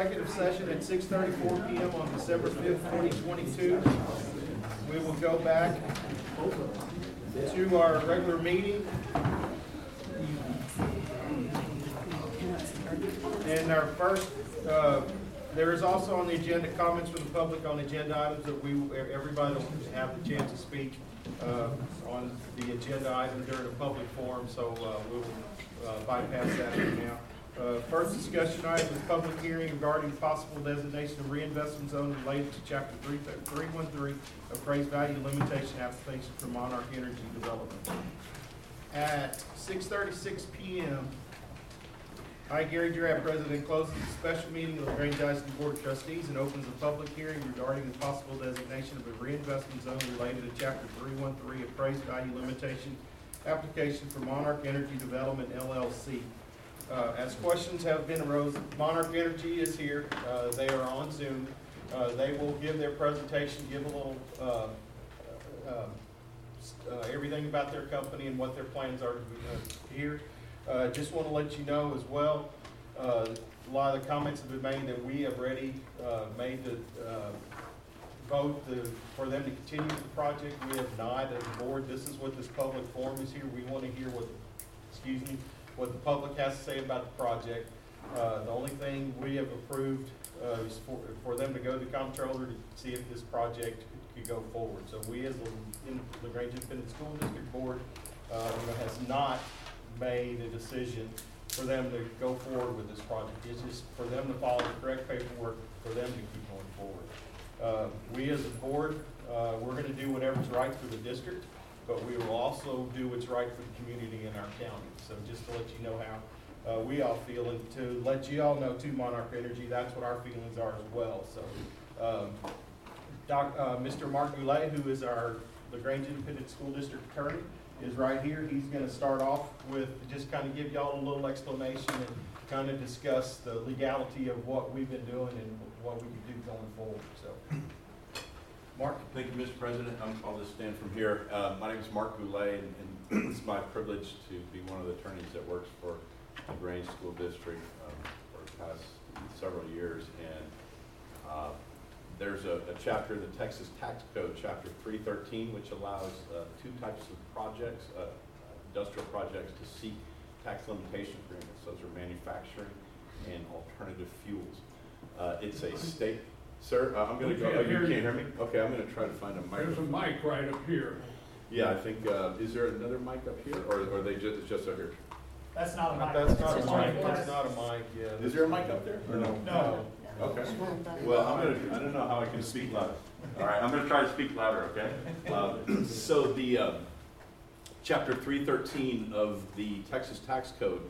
executive session at six thirty-four PM on December fifth, twenty twenty-two. We will go back to our regular meeting. And our first, uh, there is also on the agenda comments from the public on agenda items that we, everybody will have the chance to speak uh, on the agenda item during a public forum, so uh, we'll uh, bypass that for now. Uh, First discussion item is public hearing regarding possible designation of reinvestment zone related to chapter three, three one three appraised value limitation application for Monarch Energy Development. At six thirty-six PM, I, Gary Durant, President, closes the special meeting of the Grange ISD Board of Trustees and opens a public hearing regarding the possible designation of a reinvestment zone related to chapter three one three appraised value limitation application for Monarch Energy Development LLC. Uh, as questions have been arose, Monarch Energy is here, uh, they are on Zoom. Uh, they will give their presentation, give a little, uh, uh, uh, everything about their company and what their plans are here. Just want to let you know as well, a lot of the comments have been made that we have already, made the, vote for them to continue the project. We have not as a board. This is what this public forum is here. We want to hear what, excuse me, what the public has to say about the project. Uh, the only thing we have approved, uh, is for, for them to go to the comptroller to see if this project could go forward. So we as the, in Independent School District Board, uh, has not made a decision for them to go forward with this project. It's just for them to follow the correct paperwork, for them to keep going forward. Uh, we as a board, uh, we're gonna do whatever's right for the district, but we will also do what's right for the community in our county. So just to let you know how, uh, we all feel, and to let you all know too, Monarch Energy, that's what our feelings are as well, so. Um, Doc, uh, Mr. Mark Goulet, who is our LaGrange Independent School District Attorney, is right here. He's gonna start off with, just kind of give y'all a little explanation and kind of discuss the legality of what we've been doing and what we can do going forward, so. Mark? Thank you, Mr. President. I'm- I'll just stand from here. Uh, My name is Mark Goulet, and and it's my privilege to be one of the attorneys that works for the Grange School District um, for the past several years. And uh, there's a a chapter in the Texas Tax Code, Chapter 313, which allows uh, two types of projects, uh, industrial projects, to seek tax limitation agreements. Those are manufacturing and alternative fuels. Uh, It's a state, sir, uh, I'm going to We go, can't oh, you hear can't you. hear me? Okay, I'm going to try to find a mic. There's a microphone. mic right up here. Yeah, I think, uh, is there another mic up here, or or are they just, it's just up here? That's not a mic. That's not a mic, that's not a mic, yeah. Is there a mic up there, or no? No. Okay. Well, I'm gonna, I don't know how I can speak louder. All right, I'm gonna try to speak louder, okay? Uh, So the, um, chapter three thirteen of the Texas Tax Code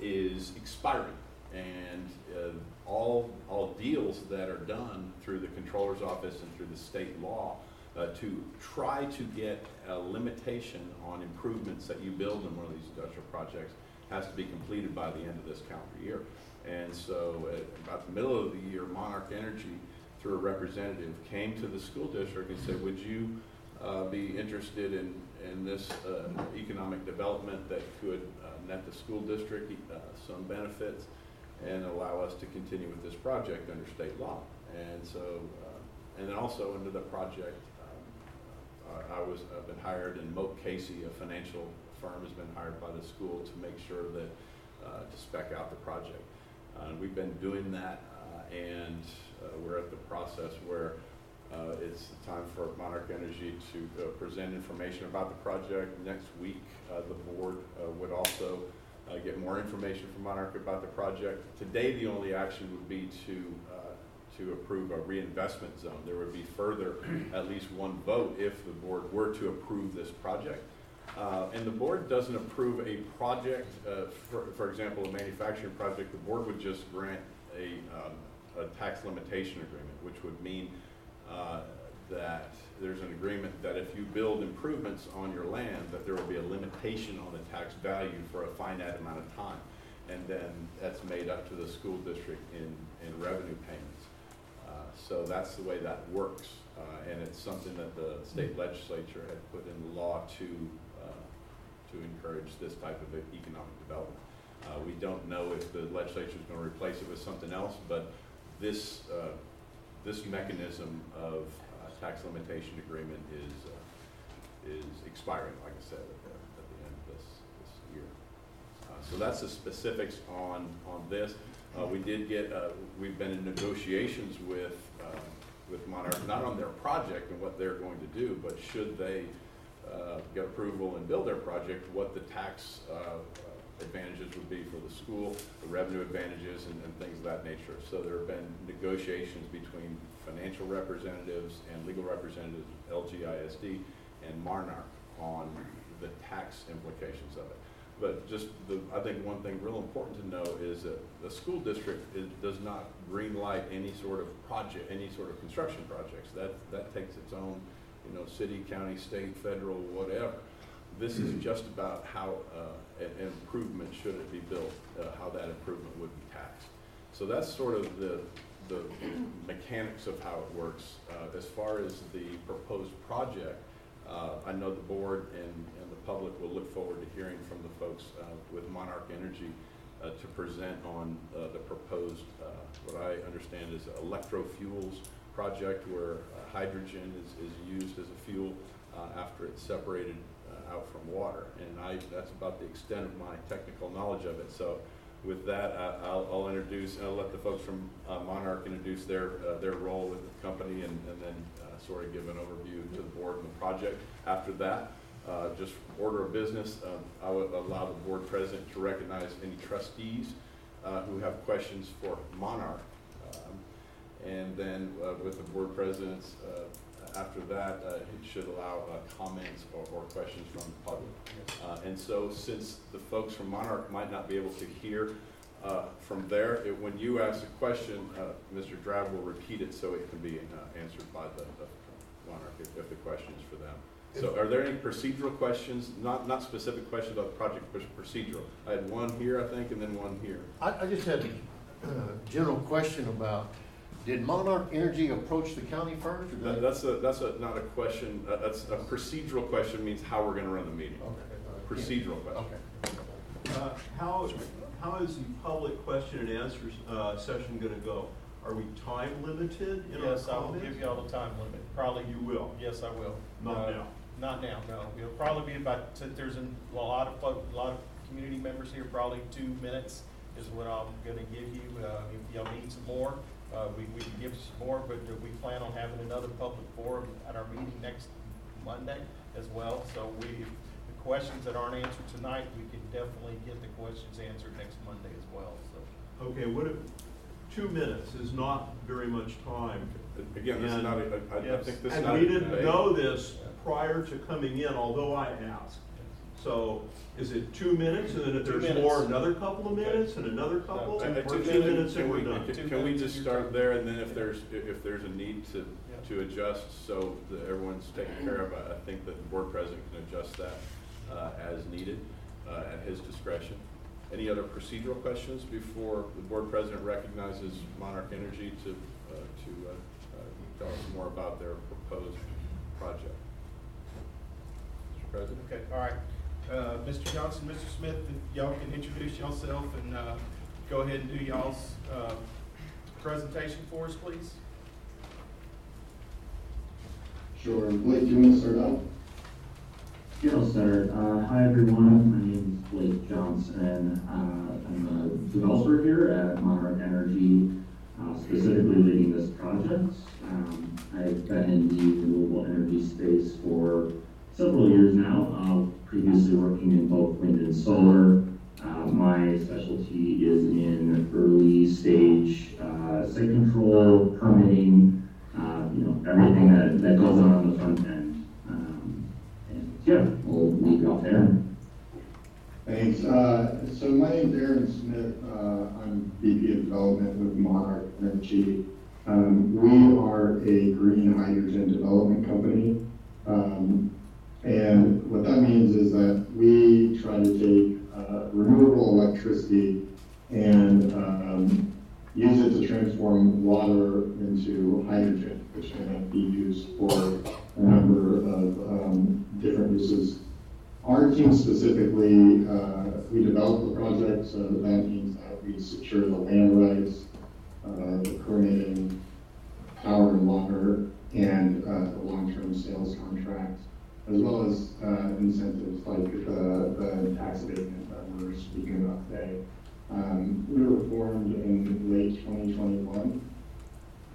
is expiring. And, uh, all, all deals that are done through the comptroller's office and through the state law, uh, to try to get a limitation on improvements that you build in one of these industrial projects has to be completed by the end of this calendar year. And so at about the middle of the year, Monarch Energy, through a representative, came to the school district and said, would you uh, be interested in, in this uh, economic development that could uh, net the school district uh, some benefits and allow us to continue with this project under state law? And so, uh, and then also under the project, um, I I was, I've been hired, and Moak Casey, a financial firm, has been hired by the school to make sure that, uh, to spec out the project. Uh, We've been doing that, uh, and uh, we're at the process where uh, it's time for Monarch Energy to uh, present information about the project. Next week, uh, the board uh, would also uh, get more information from Monarch about the project. Today, the only action would be to, uh, to approve a reinvestment zone. There would be further, at least one vote if the board were to approve this project. Uh, And the board doesn't approve a project, uh, for, for example, a manufacturing project, the board would just grant a, um, a tax limitation agreement, which would mean uh, that there's an agreement that if you build improvements on your land, that there will be a limitation on the tax value for a finite amount of time. And then that's made up to the school district in, in revenue payments. Uh, So that's the way that works, uh, and it's something that the state legislature had put in law to, uh, to encourage this type of economic development. Uh, We don't know if the legislature is going to replace it with something else, but this, uh, this mechanism of tax limitation agreement is, uh, is expiring, like I said, at the, at the end of this, this year. Uh, So that's the specifics on, on this. Uh, We did get, uh, we've been in negotiations with, uh, with Monarch, not on their project and what they're going to do, but should they uh, get approval and build their project, what the tax uh, advantages would be for the school, the revenue advantages and and things of that nature. So there have been negotiations between financial representatives and legal representatives, of LGISD and Monarch on the tax implications of it. But just the, I think one thing real important to know is that the school district is, does not green light any sort of project, any sort of construction projects. That, that takes its own, you know, city, county, state, federal, whatever. This is just about how, uh, an an improvement, should it be built, uh, how that improvement would be taxed. So that's sort of the, the mechanics of how it works. Uh, as far as the proposed project, uh, I know the board and, and the public will look forward to hearing from the folks uh, with Monarch Energy uh, to present on uh, the proposed, what I understand is electrofuels project where hydrogen is, is used as a fuel after it's separated out from water. And I, that's about the extent of my technical knowledge of it. So with that, I- I'll, I'll introduce, and I'll let the folks from uh, Monarch introduce their, uh, their role with the company and, and then uh, sort of give an overview to the board and the project. After that, uh, just order of business, um, I would allow the board president to recognize any trustees uh, who have questions for Monarch. Um, And then uh, with the board presidents, after that, uh, it should allow uh, comments or, or questions from the public. Uh, And so since the folks from Monarch might not be able to hear uh, from there, it- when you ask a question, uh, Mr. Drab will repeat it so it can be answered by the the Monarch if if the question is for them. So are there any procedural questions, not, not specific questions about the project, procedural? I had one here, I think, and then one here. I, I just had a general question about, did Monarch Energy approach the county first? or did That- they- That's a, that's a, not a question, uh, that's a procedural question means how we're gonna run the meeting. Okay, all right. Procedural question. Okay. Uh, How, how is the public question and answer uh, session gonna go? Are we time limited in our Yes, I will give comments? you all the time limit, probably. You will? Yes, I will. Not Uh, now? Not now, no. It'll probably be about, since there's a lot of folk, a lot of community members here, probably two minutes is what I'm gonna give you. Uh, if y'all need some more, uh, we, we can give you some more, but we plan on having another public forum at our meeting next Monday as well. So we, the questions that aren't answered tonight, we can definitely get the questions answered next Monday as well, so. Okay, what if, two minutes is not very much time. Again, this is not, a- I, I Yes. think this is And not. a we didn't debate. know this prior to coming in, although I asked. So is it two minutes and then if Two there's more, another couple of minutes and another couple? No, Or two- two two minutes. minutes and we're Can we- done? Can can we just start there, and then if there's, if there's a need to, to adjust, so that everyone's taken care of, I I think that the board president can adjust that uh, as needed, uh, at his discretion. Any other procedural questions before the board president recognizes Monarch Energy to, uh, to uh, uh, tell us more about their proposed project? Mr. President? Okay, all right. Uh, Mr. Johnson, Mr. Smith, if y'all can introduce yourself and, uh, go ahead and do y'all's, uh, presentation for us, please. Sure. Blake, do you want to start out? Yeah, I'll start. Uh, hi, everyone. My name is Blake Johnson. Uh, I'm a developer here at Monarch Energy, uh, specifically leading this project. Um, I've been in the renewable energy space for several years now, uh, previously working in both wind and solar. Uh, my specialty is in early stage uh, site control, permitting, uh, you know, everything that, that goes on on the front end. Um, and yeah, we'll leave it off there. Thanks. Uh, so my name's Aaron Smith. Uh, I'm VP of Development with Monarch Energy. Um, we are a green hydrogen development company. Um, and what that means is that we try to take uh, renewable electricity and um, use it to transform water into hydrogen, which can be used for a number of um, different uses. Our team specifically, uh, we develop the project, so that means that we secure the land rights. uh, the coordinating power and water and, uh, the long-term sales contract, as well as, uh, incentives like the, the tax abatement that we're speaking about today. Um, we were formed in late twenty twenty-one.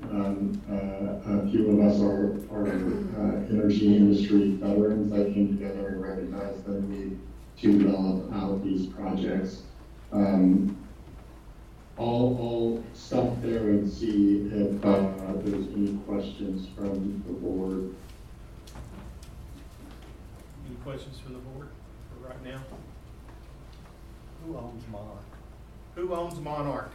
Um, uh, a few of us are, are, uh, energy industry veterans that came together and recognized the need to develop out these projects. Um, I'll, I'll stop there and see if, uh, there's any questions from the board. Any questions from the board for right now? Who owns Monarch? Who owns Monarch?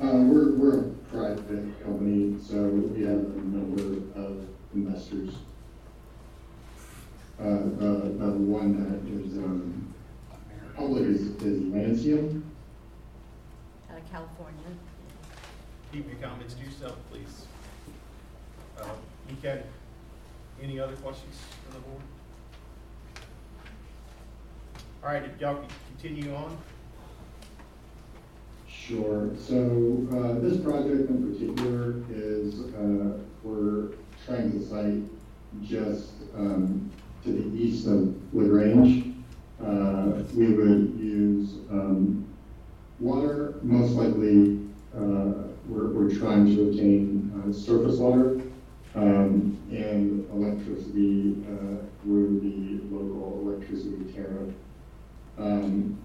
Uh, we're, we're a private company, so we have a number of investors. Uh, the, the one that is, um, public is, is Lancium. out of California. Keep your comments to yourself, please. Uh, You can, any other questions from the board? All right, if y'all can continue on. Sure, so, uh, this project in particular is, uh, we're trying to site just, um, to the east of LaGrange. Uh, we would use, um, water, most likely, uh, we're, we're trying to obtain, uh, surface water, um, and electricity, uh, through the local electricity tariff. Um,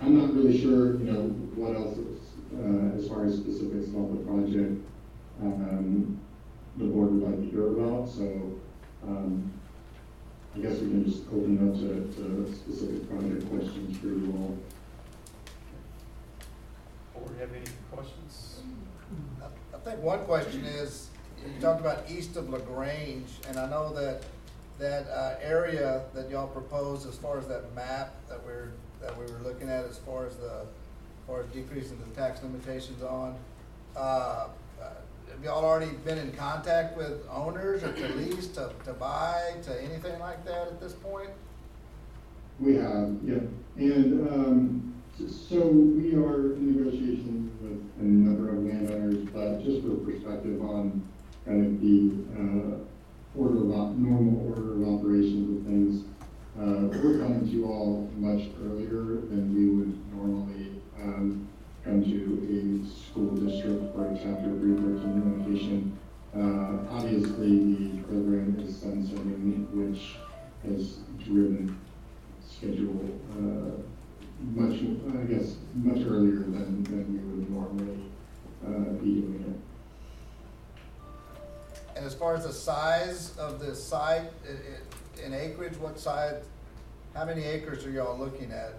I'm not really sure, you know, what else is, uh, as far as specifics about the project, um, the board would like to hear about, so, um, I guess we can just open it up to, to specific project questions for you all. Board have any questions? I think one question is, you talked about east of LaGrange, and I know that, that, uh, area that y'all proposed as far as that map that we're, that we were looking at as far as the, as far as decreasing the tax limitations on, uh, uh, have y'all already been in contact with owners or to lease, to, to buy, to anything like that at this point? We have, yeah, and, um, so we are in negotiations with a number of landowners, but just for perspective on kind of the, uh, order of, normal order of operations of things, uh, we're coming to you all much earlier than we would normally, um, come to a school district for a chapter thirteen location. Uh, obviously, the program is sunsetting, which has driven schedule, uh, much, I guess, much earlier than, than we would normally, uh, be doing it. And as far as the size of the site, i- i- in acreage, what size, how many acres are y'all looking at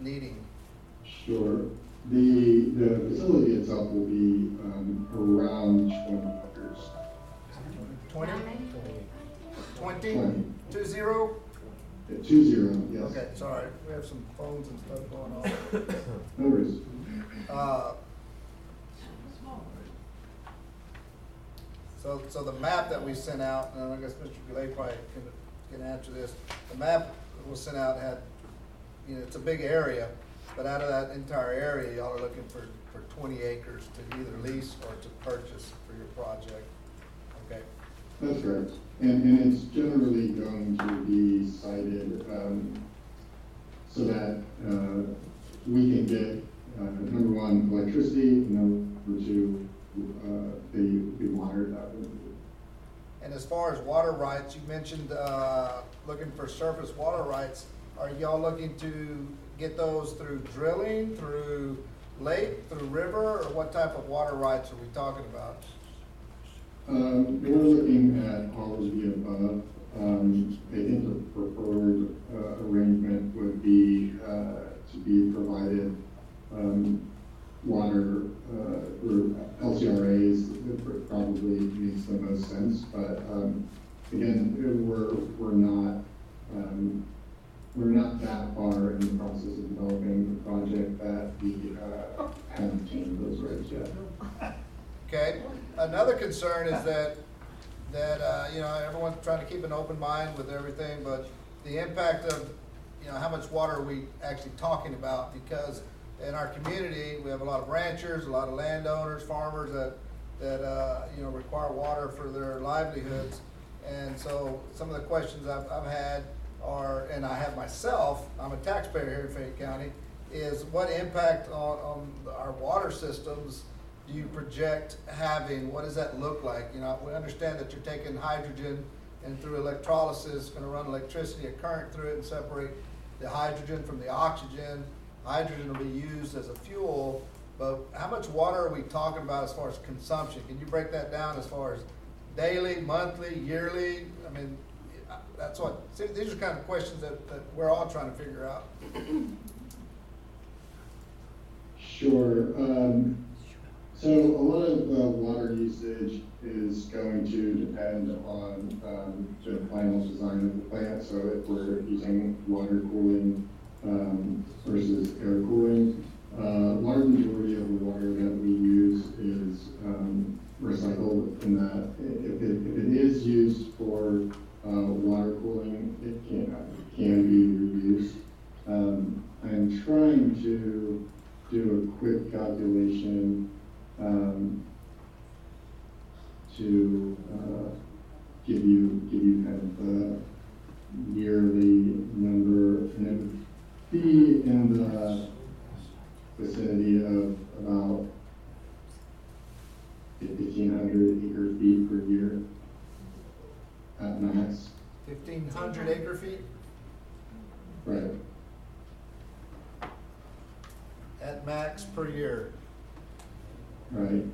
needing? Sure. The, the facility itself will be, um, around twenty acres. Twenty? Twenty? Twenty. Two zero? Uh, Two zero, yes. Okay, sorry, we have some phones and stuff going on. No worries. Uh, So, so the map that we sent out, and I guess Mr. Goulet probably can, can answer this, the map that was sent out had, you know, it's a big area, but out of that entire area, y'all are looking for, for twenty acres to either lease or to purchase for your project, okay? That's correct. And, and it's generally going to be sited, um, so that, uh, we can get, uh, number one, electricity, number two, uh, the, the water that would, And as far as water rights, you mentioned, uh, looking for surface water rights. Are y'all looking to get those through drilling, through lake, through river, or what type of water rights are we talking about? Um, we're looking at all of the above. Um, I think the preferred, uh, arrangement would be, uh, to be provided, um, water, uh, or LCRAs, probably makes the most sense, but, um, again, we're, we're not, um, we're not that far in the process of developing the project that we, uh, haven't obtained those rights yet. Okay, another concern is that, that, uh, you know, everyone's trying to keep an open mind with everything, but the impact of, you know, how much water are we actually talking about? Because in our community, we have a lot of ranchers, a lot of landowners, farmers that, that, uh, you know, require water for their livelihoods. And so some of the questions I've, I've had are, and I have myself, I'm a taxpayer here in Fayette County, is what impact on, on our water systems do you project having? What does that look like? You know, we understand that you're taking hydrogen and through electrolysis, gonna run electricity, a current through it and separate the hydrogen from the oxygen. Hydrogen will be used as a fuel, but how much water are we talking about as far as consumption? Can you break that down as far as daily, monthly, yearly? I mean, that's what, see, these are kind of questions that, that we're all trying to figure out. Sure. Um, so a lot of uh, water usage is going to depend on um, the final design of the plant. So if we're using water cooling um, versus air cooling, uh, large majority of the water that we use is um, recycled in that if it, if it is used for uh, water cooling, it can, can be reused. Um, I'm trying to do a quick calculation um, to uh, give you give you kind of a yearly number, and it be in the vicinity of about fifteen hundred acre feet per year at max. Fifteen hundred acre feet Right. at max per year. Right.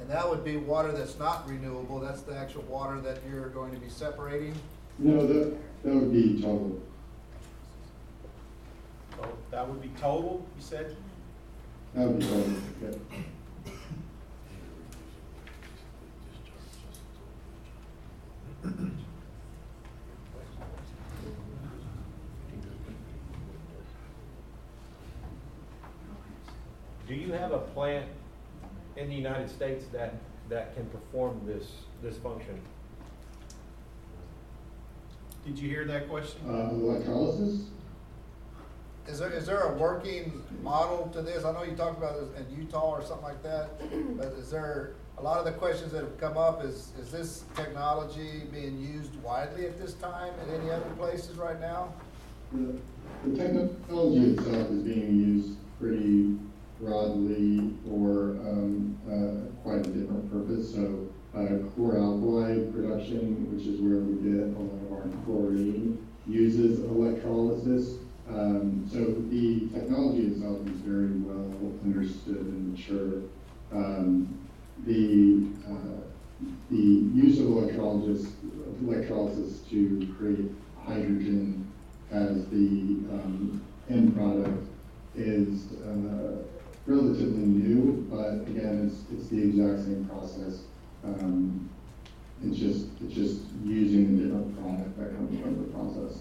And that would be water that's not renewable, that's the actual water that you're going to be separating? No, that that would be total. So that would be total, you said? That would be total. Yeah. Do you have a plant in the United States that, that can perform this, this function? Did you hear that question? Uh, electrolysis? Is there, is there a working model to this? I know you talked about it in Utah or something like that, but is there, a lot of the questions that have come up, is, is this technology being used widely at this time in any other places right now? The the technology itself is being used pretty broadly for um, uh, quite a different purpose. So uh, chlor-alkali production, which is where we get a lot of our chlorine, uses electrolysis. Um, So the technology itself is very well understood and mature. Um, The, uh, the use of electrolysis, electrolysis to create hydrogen as the um, end product is uh, relatively new, but again, it's, it's the exact same process. Um, It's just, it's just using a different product that comes from the process.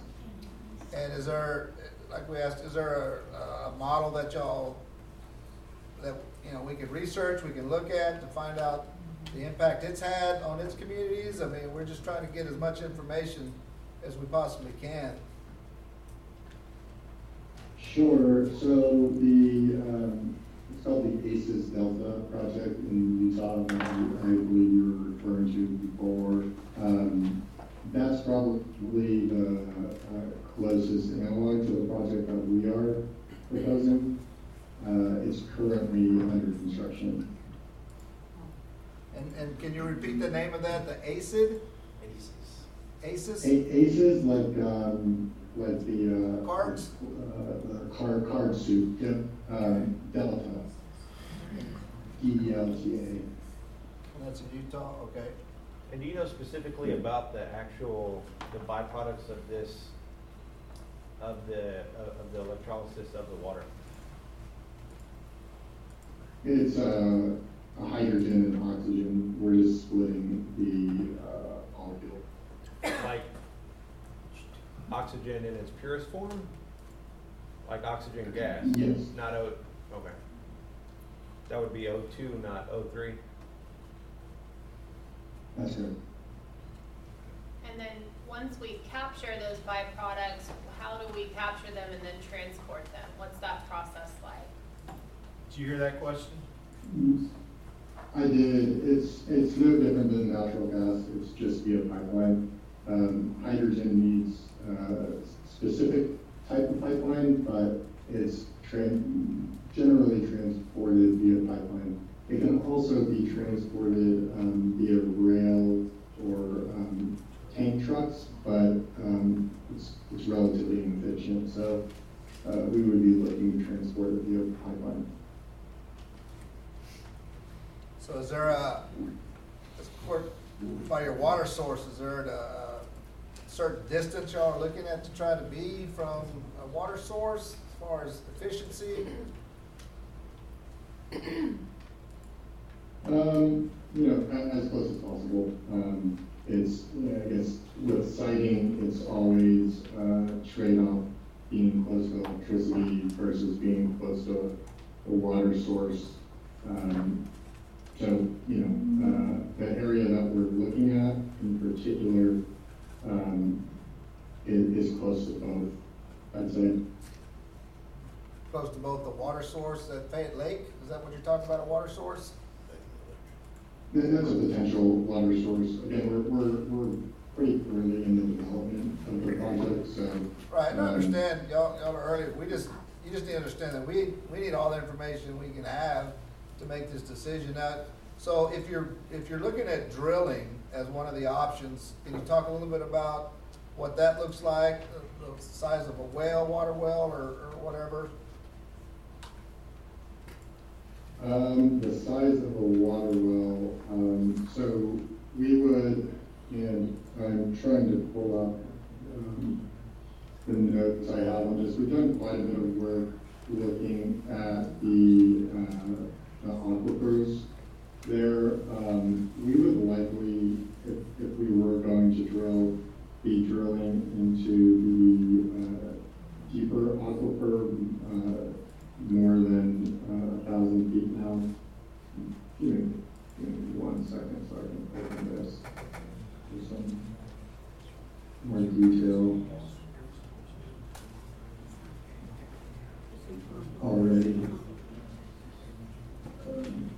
And is there, like we asked, is there a, a model that y'all, that, you know, we could research, we can look at to find out the impact it's had on its communities? I mean, we're just trying to get as much information as we possibly can. Sure, so the, um, called the ACES Delta project in Utah, I believe you were referring to before. Um, That's probably the uh, closest analog to the project that we are proposing. Uh, It's currently under construction. And, and can you repeat the name of that, the ACID? ACES? A- ACES, like, um, like the, uh. Cards? Uh, the card, card suit, yep, um, Delta. D E L T And That's in Utah, okay. And do you know specifically about the actual, the byproducts of this, of the, of of the electrolysis of the water? A. It's, uh, a hydrogen and oxygen, we're just splitting the, uh, molecule. Like oxygen in its purest form? Like oxygen gas? Yes. Not O, okay. That would be O two, not O three? That's right. And then once we capture those byproducts, how do we capture them and then transport them? What's that process like? Did you hear that question? I did, it's, it's no different than natural gas, it's just via pipeline. Um, hydrogen needs, uh, specific type of pipeline, but it's generally transported via pipeline. It can also be transported, um, via rail or, um, tank trucks, but, um, it's, it's relatively inefficient, so, uh, we would be looking to transport it via pipeline. So is there a, as your water source, is there a certain distance y'all are looking at to try to be from a water source as far as efficiency? Um, you know, as close as possible. Um, it's, I guess with siting, it's always uh trade-off being close to electricity versus being close to a water source. Um, so, you know, uh, the area that we're looking at in particular, um, is, is close to both, I'd say. Close to both the water source at Fayette Lake? Is that what you're talking about, a water source? That- That's a potential water source. Again, we're, we're, we're pretty early in the development of the project, so. Right, I um, understand, y'all, y'all are early, we just, you just need to understand that we, we need all the information we can have to make this decision. Now, so if you're, if you're looking at drilling as one of the options, can you talk a little bit about what that looks like, the, size of a well, water well, or, or whatever? Um, the size of a water well, um, so we would, and I'm trying to pull up, um, the notes I have on this. We've done quite a bit of work looking at the, uh, the aquifers there. Um, we would likely, if, if we were going to drill, be drilling into the, uh, deeper aquifer, uh, more than uh, a thousand feet now. Give me, give me one second so I can open this for some more detail. Already. Um,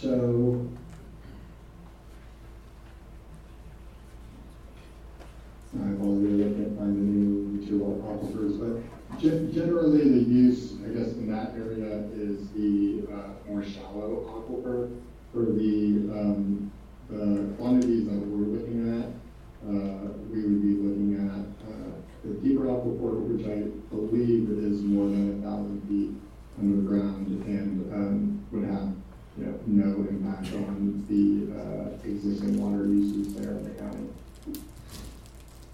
So. I apologize, I can't find the new material aquifers, but gen- generally the use, I guess, in that area is the, uh, more shallow aquifer. For the, um, the quantities that we're looking at, uh, we would be looking at, uh, the deeper aquifer, which I believe is more than a thousand feet underground and, um, would have, you know, no impact on the, uh, existing water uses there in the county.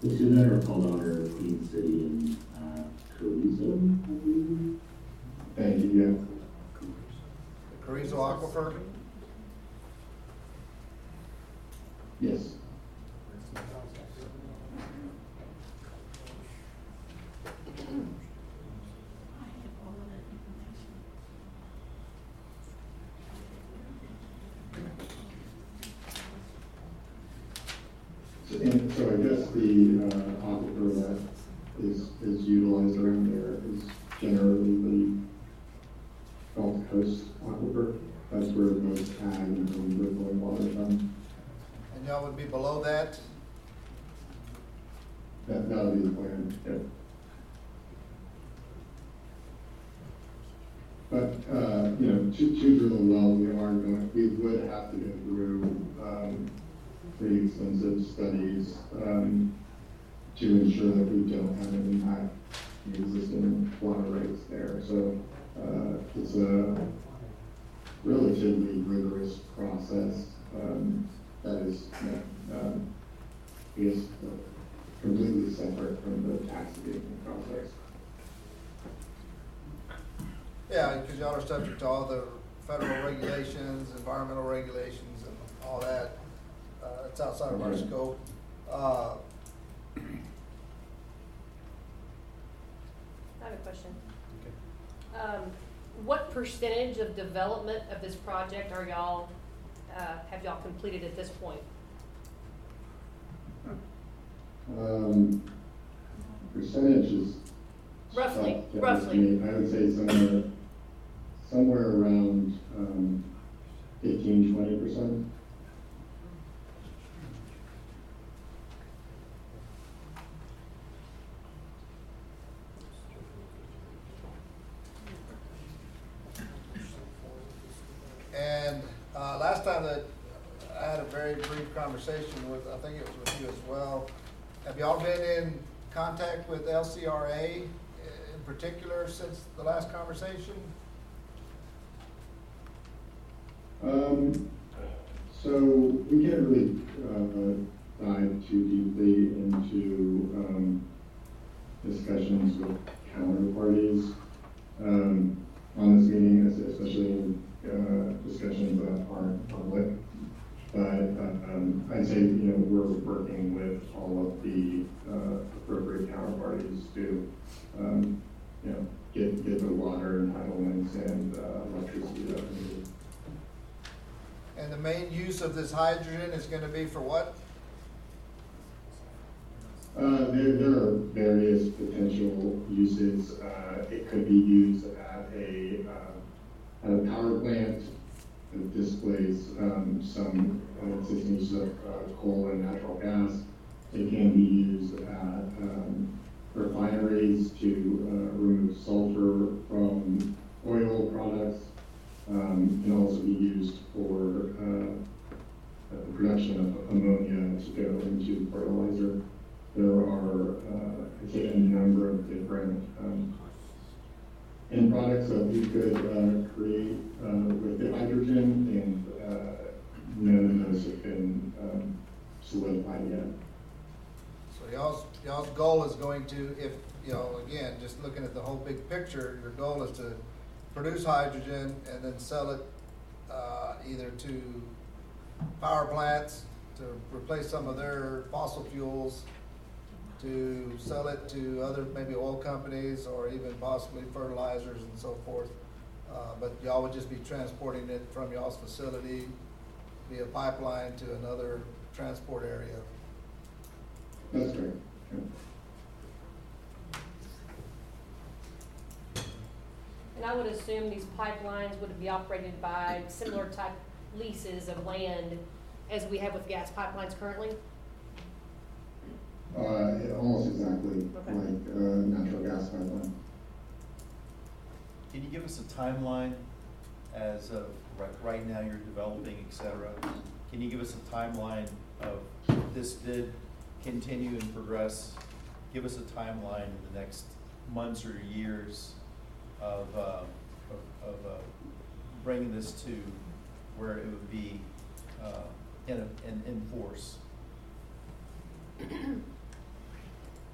The two that are called out are Queen City and, uh, Carrizo, I believe. Thank you, yeah. The Carrizo Aquifer? Yes. So, and so I guess the, uh, aquifer that is, is utilized around there is generally the Gulf Coast aquifer. That's where most ag and home drinking water from. And y'all would be below that? That, that would be the plan, yeah. But, uh, you know, to, to drill a well, we are going, we would have to go through, um, pretty extensive studies, um, to ensure that we don't have an impact on the existing water rights there. So, uh, it's a relatively rigorous process, um, that is, you know, um, I guess, uh, completely separate from the tax abatement process. Yeah, because y'all are subject to all the federal regulations, environmental regulations and all that. Uh, it's outside of our Mhm. scope. Uh, I have a question. Um, what percentage of development of this project are y'all uh, have y'all completed at this point? Um, percentage is. Roughly, roughly. I would say somewhere, somewhere around, um, fifteen, twenty percent. And, uh, last time that I had a very brief conversation with, I think it was with you as well. Have y'all been in contact with LCRA in particular since the last conversation? Um, so we can't really, uh, dive too deeply into, um, discussions with counterparties, um, on this meeting, es- especially uh, discussions that aren't public. But, um, I'd say, you know, we're working with all of the, uh, appropriate counterparties to, um, you know, get, get the water entitlements and, uh, electricity that we need. And the main use of this hydrogen is gonna be for what? Uh, there, there are various potential uses. Uh, it could be used at a, uh, at a power plant that displays, um, some existing use of, uh, coal and natural gas. It can be used at, um, refineries to, uh, remove sulfur from oil products. Um, can also be used for, uh, the production of ammonia to go into fertilizer there are, uh, I'd a number of different, um, end products that we could, uh, create, uh, with the hydrogen, and, uh, none of those have been, um, solidified yet. Y'all's, y'all's goal is going to, if, you know, again, just looking at the whole big picture, your goal is to produce hydrogen and then sell it, uh, either to power plants to replace some of their fossil fuels, to sell it to other, maybe oil companies or even possibly fertilizers and so forth. Uh, but y'all would just be transporting it from y'all's facility via pipeline to another transport area. That's great. And I would assume these pipelines would be operated by similar type leases of land as we have with gas pipelines currently? Uh, almost exactly Okay. like, uh, natural gas pipeline. Can you give us a timeline as of, right, right now you're developing, et cetera? Can you give us a timeline of this did continue and progress? Give us a timeline in the next months or years of, uh, of, of, uh, bringing this to where it would be, uh, in, in, in force?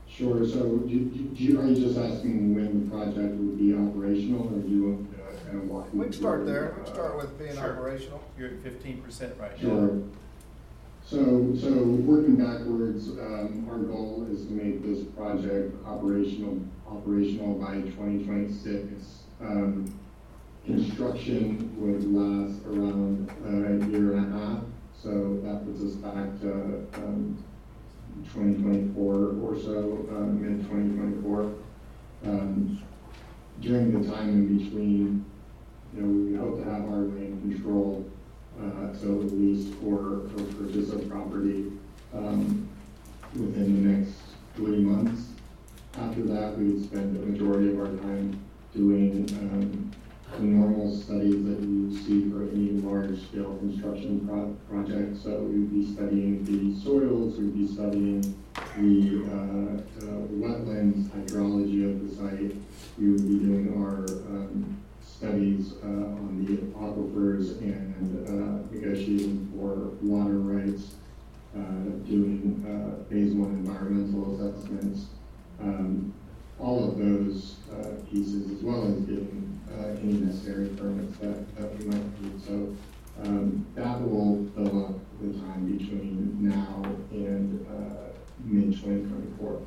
Sure, so do, do do you, are you just asking when the project would be operational, or do you want to kind of walk? We can start through, there, we can uh, start with being Sure. operational. You're at fifteen percent right now. So, so working backwards, um, our goal is to make this project operational, operational by twenty twenty-six. Um, construction would last around uh, a year and a half, so that puts us back to, um, twenty twenty-four or so, uh, mid twenty twenty-four. Um, during the time in between, you know, we hope to have our land control uh, so at least for, for purchase of property, um, within the next three months. After that, we would spend the majority of our time doing, um, the normal studies that you see for any large-scale construction pro- project. So we'd be studying the soils, we'd be studying the, uh, uh, wetlands, hydrology of the site. We would be doing our, um, studies uh, on the aquifers and uh, negotiating for water rights, uh, doing uh, phase one environmental assessments, um, all of those uh, pieces, as well as getting uh, any necessary permits that, that we might need. So um, that will fill up the time between now and mid 2024.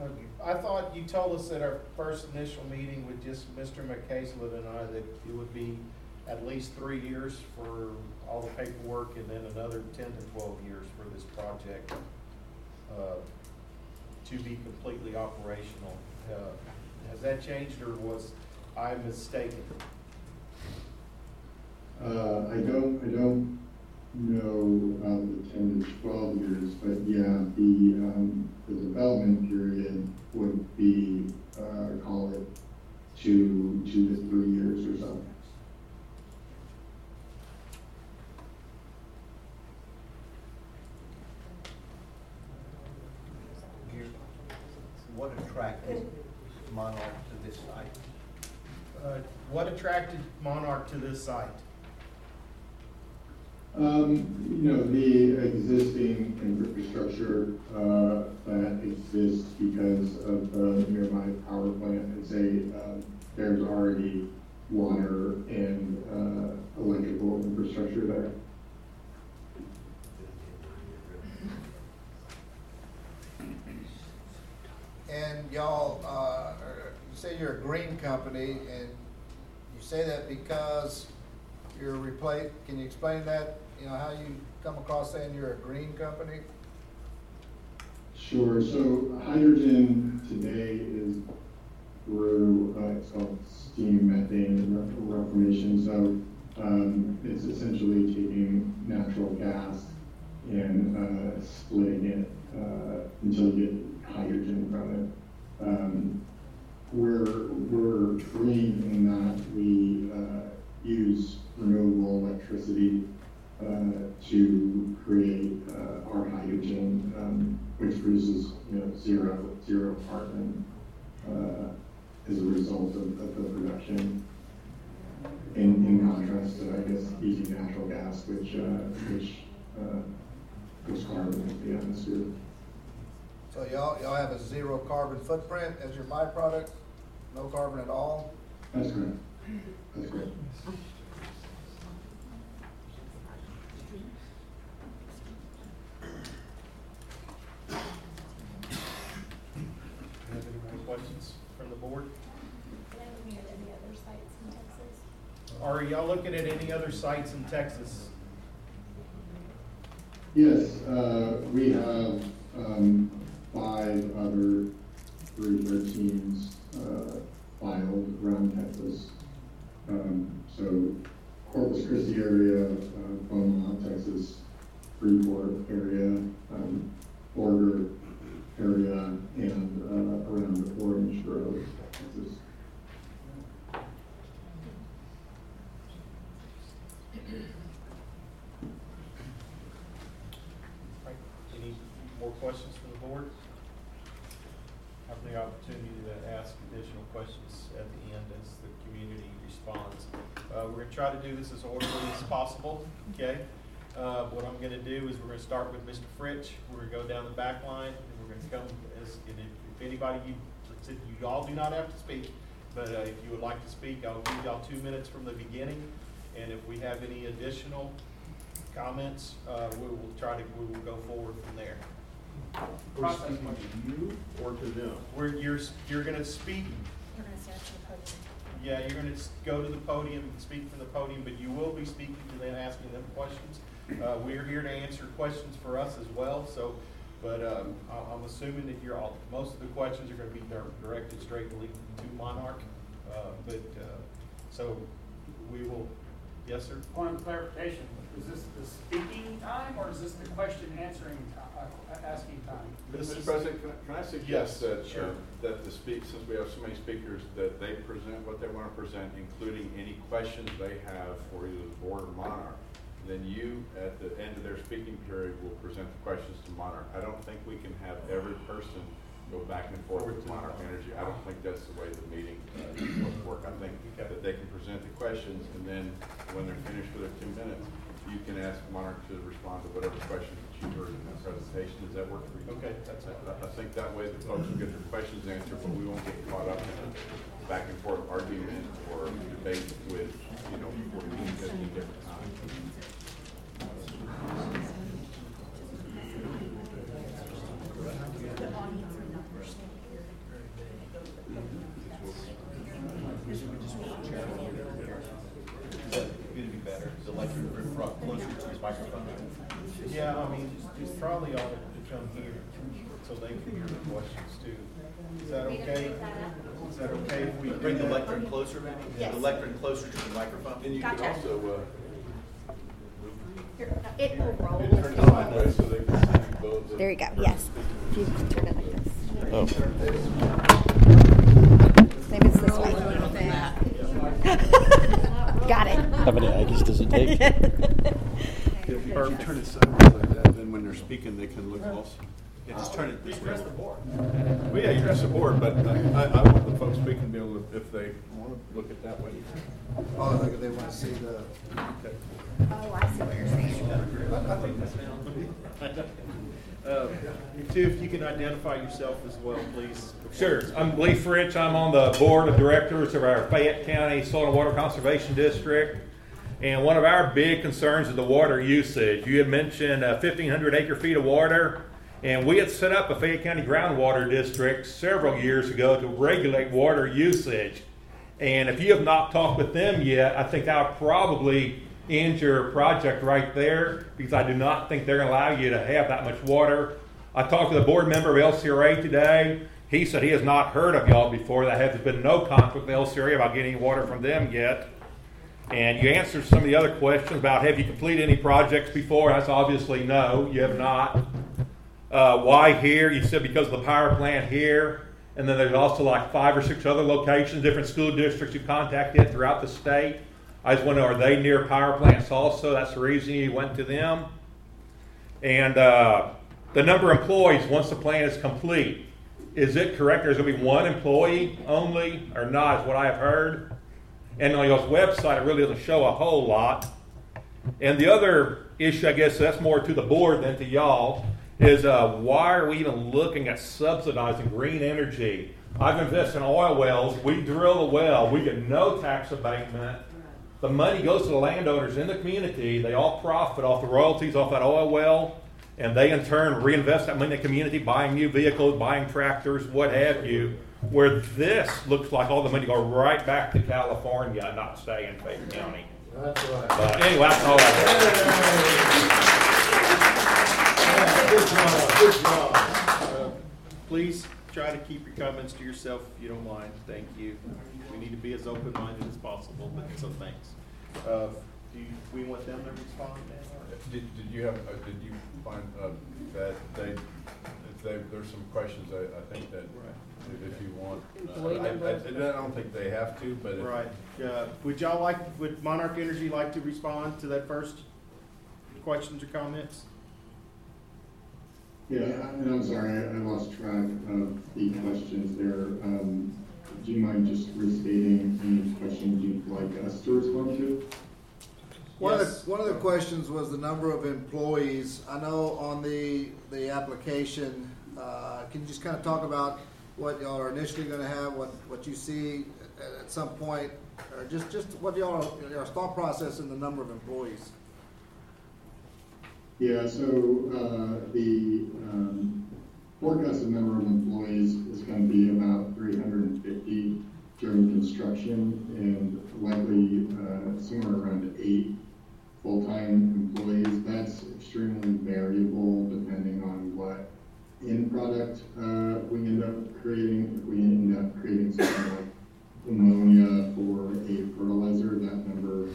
Uh, I thought you told us at our first initial meeting with just Mr. McCaslin and I that it would be at least three years for all the paperwork and then another ten to twelve years for this project uh, to be completely operational. Uh, Has that changed or was I mistaken? Uh, I don't, I don't know about the ten to twelve years, but yeah, the, um, the development period would be, uh, call it two, two to three years or so. What attracted Monarch to this site? Uh, What attracted Monarch to this site? Um, you know, the existing infrastructure, uh, that exists because of the nearby power plant, it's a, uh, there's already water and, uh, electrical infrastructure there. And y'all, uh, you say you're a green company, and you say that because you're replace, can you explain that? You know, how you come across saying you're a green company? Sure, so hydrogen today is through, uh, it's called steam methane re- reformation, so, um, it's essentially taking natural gas and, uh, splitting it, uh, until you get hydrogen from it. Um, we're, we're green in that we, uh, use renewable electricity, to create, uh, our hydrogen, um, which produces, you know, zero, zero carbon, uh, as a result of, of the production. In, in contrast to, I guess, using natural gas, which, uh, which, uh, puts carbon into the atmosphere. So y'all, y'all have a zero carbon footprint as your byproduct? No carbon at all? That's correct. That's correct. Have any more questions from the board? Can I look at any other sites in Are y'all looking at any other sites in Texas? Yes, uh, we have, um, five other three thirteens, uh, filed around Texas. Um, so Corpus Christi area, uh, Beaumont, Texas, Freeport area, um, border area, and, uh, around the Orange Grove, Texas. Right, Any more questions for the board? Have the opportunity to ask additional questions at the end as the community responds. Uh, we're gonna try to do this as orderly as possible, okay? Uh, what I'm gonna do is we're gonna start with Mr. Fritsch, we're gonna go down the back line, and we're gonna come as, and if, if anybody, you, you all do not have to speak, but, uh, if you would like to speak, I'll give y'all two minutes from the beginning, and if we have any additional comments, uh, we will try to, we will go forward from there. We're speaking to you or to them? Where you're, you're gonna speak, We're gonna stand to the podium. yeah, you're gonna s- go to the podium and speak from the podium, but you will be speaking to them, asking them questions. Uh, we're here to answer questions for us as well, so, but, um, I, I'm assuming that you're all, most of the questions are gonna be dir- directed straight to Monarch. Uh, but, uh, so we will, yes, sir? Point of clarification, is this the speaking time or is this the question answering, ti- uh, asking time? Mr. President, can I- can I suggest Yes, that, sure. uh, that the speak, since we have so many speakers, that they present what they want to present, including any questions they have for either the board or Monarch. Then you, at the end of their speaking period, will present the questions to Monarch. I don't think we can have every person go back and forth with Monarch Energy. I don't think that's the way the meeting uh, is supposed to work. I think that they can present the questions, and then when they're finished with their two minutes, you can ask Monarch to respond to whatever questions that you heard in that presentation. Does that work for you? Okay, that's it. I I think that way the folks will get their questions answered, but we won't get caught up in a back and forth argument or debate with, you know, 14, 15 different times. Yeah, I mean, it's probably ought to come here, so they can hear the questions too. Is that okay? Is that okay if we Bring the lectern closer, maybe? Yes. The lectern closer to the microphone? And you could Gotcha. also, uh, Here, It will roll. maybe turn it sideways so they can see you both. There you go, yes. If you turn it like this. Oh. Maybe it's this way. Got it. How many Aggies does it take? If you turn it sideways like that, then when they're speaking, they can look also. Yeah, just turn it this way. Well, yeah, you press the board, but I, I want the folks speaking to be able to, if they want to look at that way. Oh, they, they wanna see the. Oh, I see what you're saying. I think that's. Uh, Two, if you can identify yourself as well, please. Sure. I'm Lee Fritsch. I'm on the board of directors of our Fayette County Soil and Water Conservation District. And one of our big concerns is the water usage. You had mentioned uh, 1,500 acre feet of water. And we had set up a Fayette County groundwater district several years ago to regulate water usage. And if you have not talked with them yet, I think I'll probably end your project right there because I do not think they're going to allow you to have that much water. I talked to the board member of LCRA today. He said he has not heard of y'all before. That has been no conflict with LCRA about getting water from them yet. And you answered some of the other questions about have you completed any projects before? That's obviously no, you have not. Uh, why here? You said because of the power plant here. And then there's also like five or six other locations, different school districts you contacted throughout the state. I just know, are they near power plants also? That's the reason you went to them. And uh, the number of employees once the plant is complete, is it correct? There's going to be one employee only or not, is what I have heard. And on your website, it really doesn't show a whole lot. And the other issue, I guess that's more to the board than to y'all, is uh, why are we even looking at subsidizing green energy? I've invested in oil wells. We drill the well. We get no tax abatement. The money goes to the landowners in the community. They all profit off the royalties off that oil well, and they in turn reinvest that money in the community, buying new vehicles, buying tractors, what have you. Where this looks like all the money go right back to California, not stay in Fayette County. That's right. But anyway, that's all I got. Good job, good job. Uh, Please try to keep your comments to yourself if you don't mind. Thank you. We need to be as open-minded as possible, but so thanks. Uh, Do you, we want them to respond then? or- Did, did you have, uh, did you find, uh, that they, if they, there's some questions, I, I think that, if if you want. uh, Employee I- number. I, I don't think they have to, but. if- Right. Uh, Would y'all like, would Monarch Energy like to respond to that first questions or comments? Yeah, and I'm sorry, I I lost track of the questions there. Um, Do you mind just restating any questions you'd like us to respond to? One of Yes. the, one of the questions was the number of employees. I know on the, the application, uh, can you just kind of talk about what y'all are initially gonna have, what, what you see at, at some point? Or just, just what y'all, your thought process in the number of employees? Yeah, so uh, the um, forecasted number of employees is going to be about 350 during construction and likely uh, somewhere around eight full-time employees. That's extremely variable depending on what end product uh, we end up creating. If we end up creating something like ammonia for a fertilizer, that number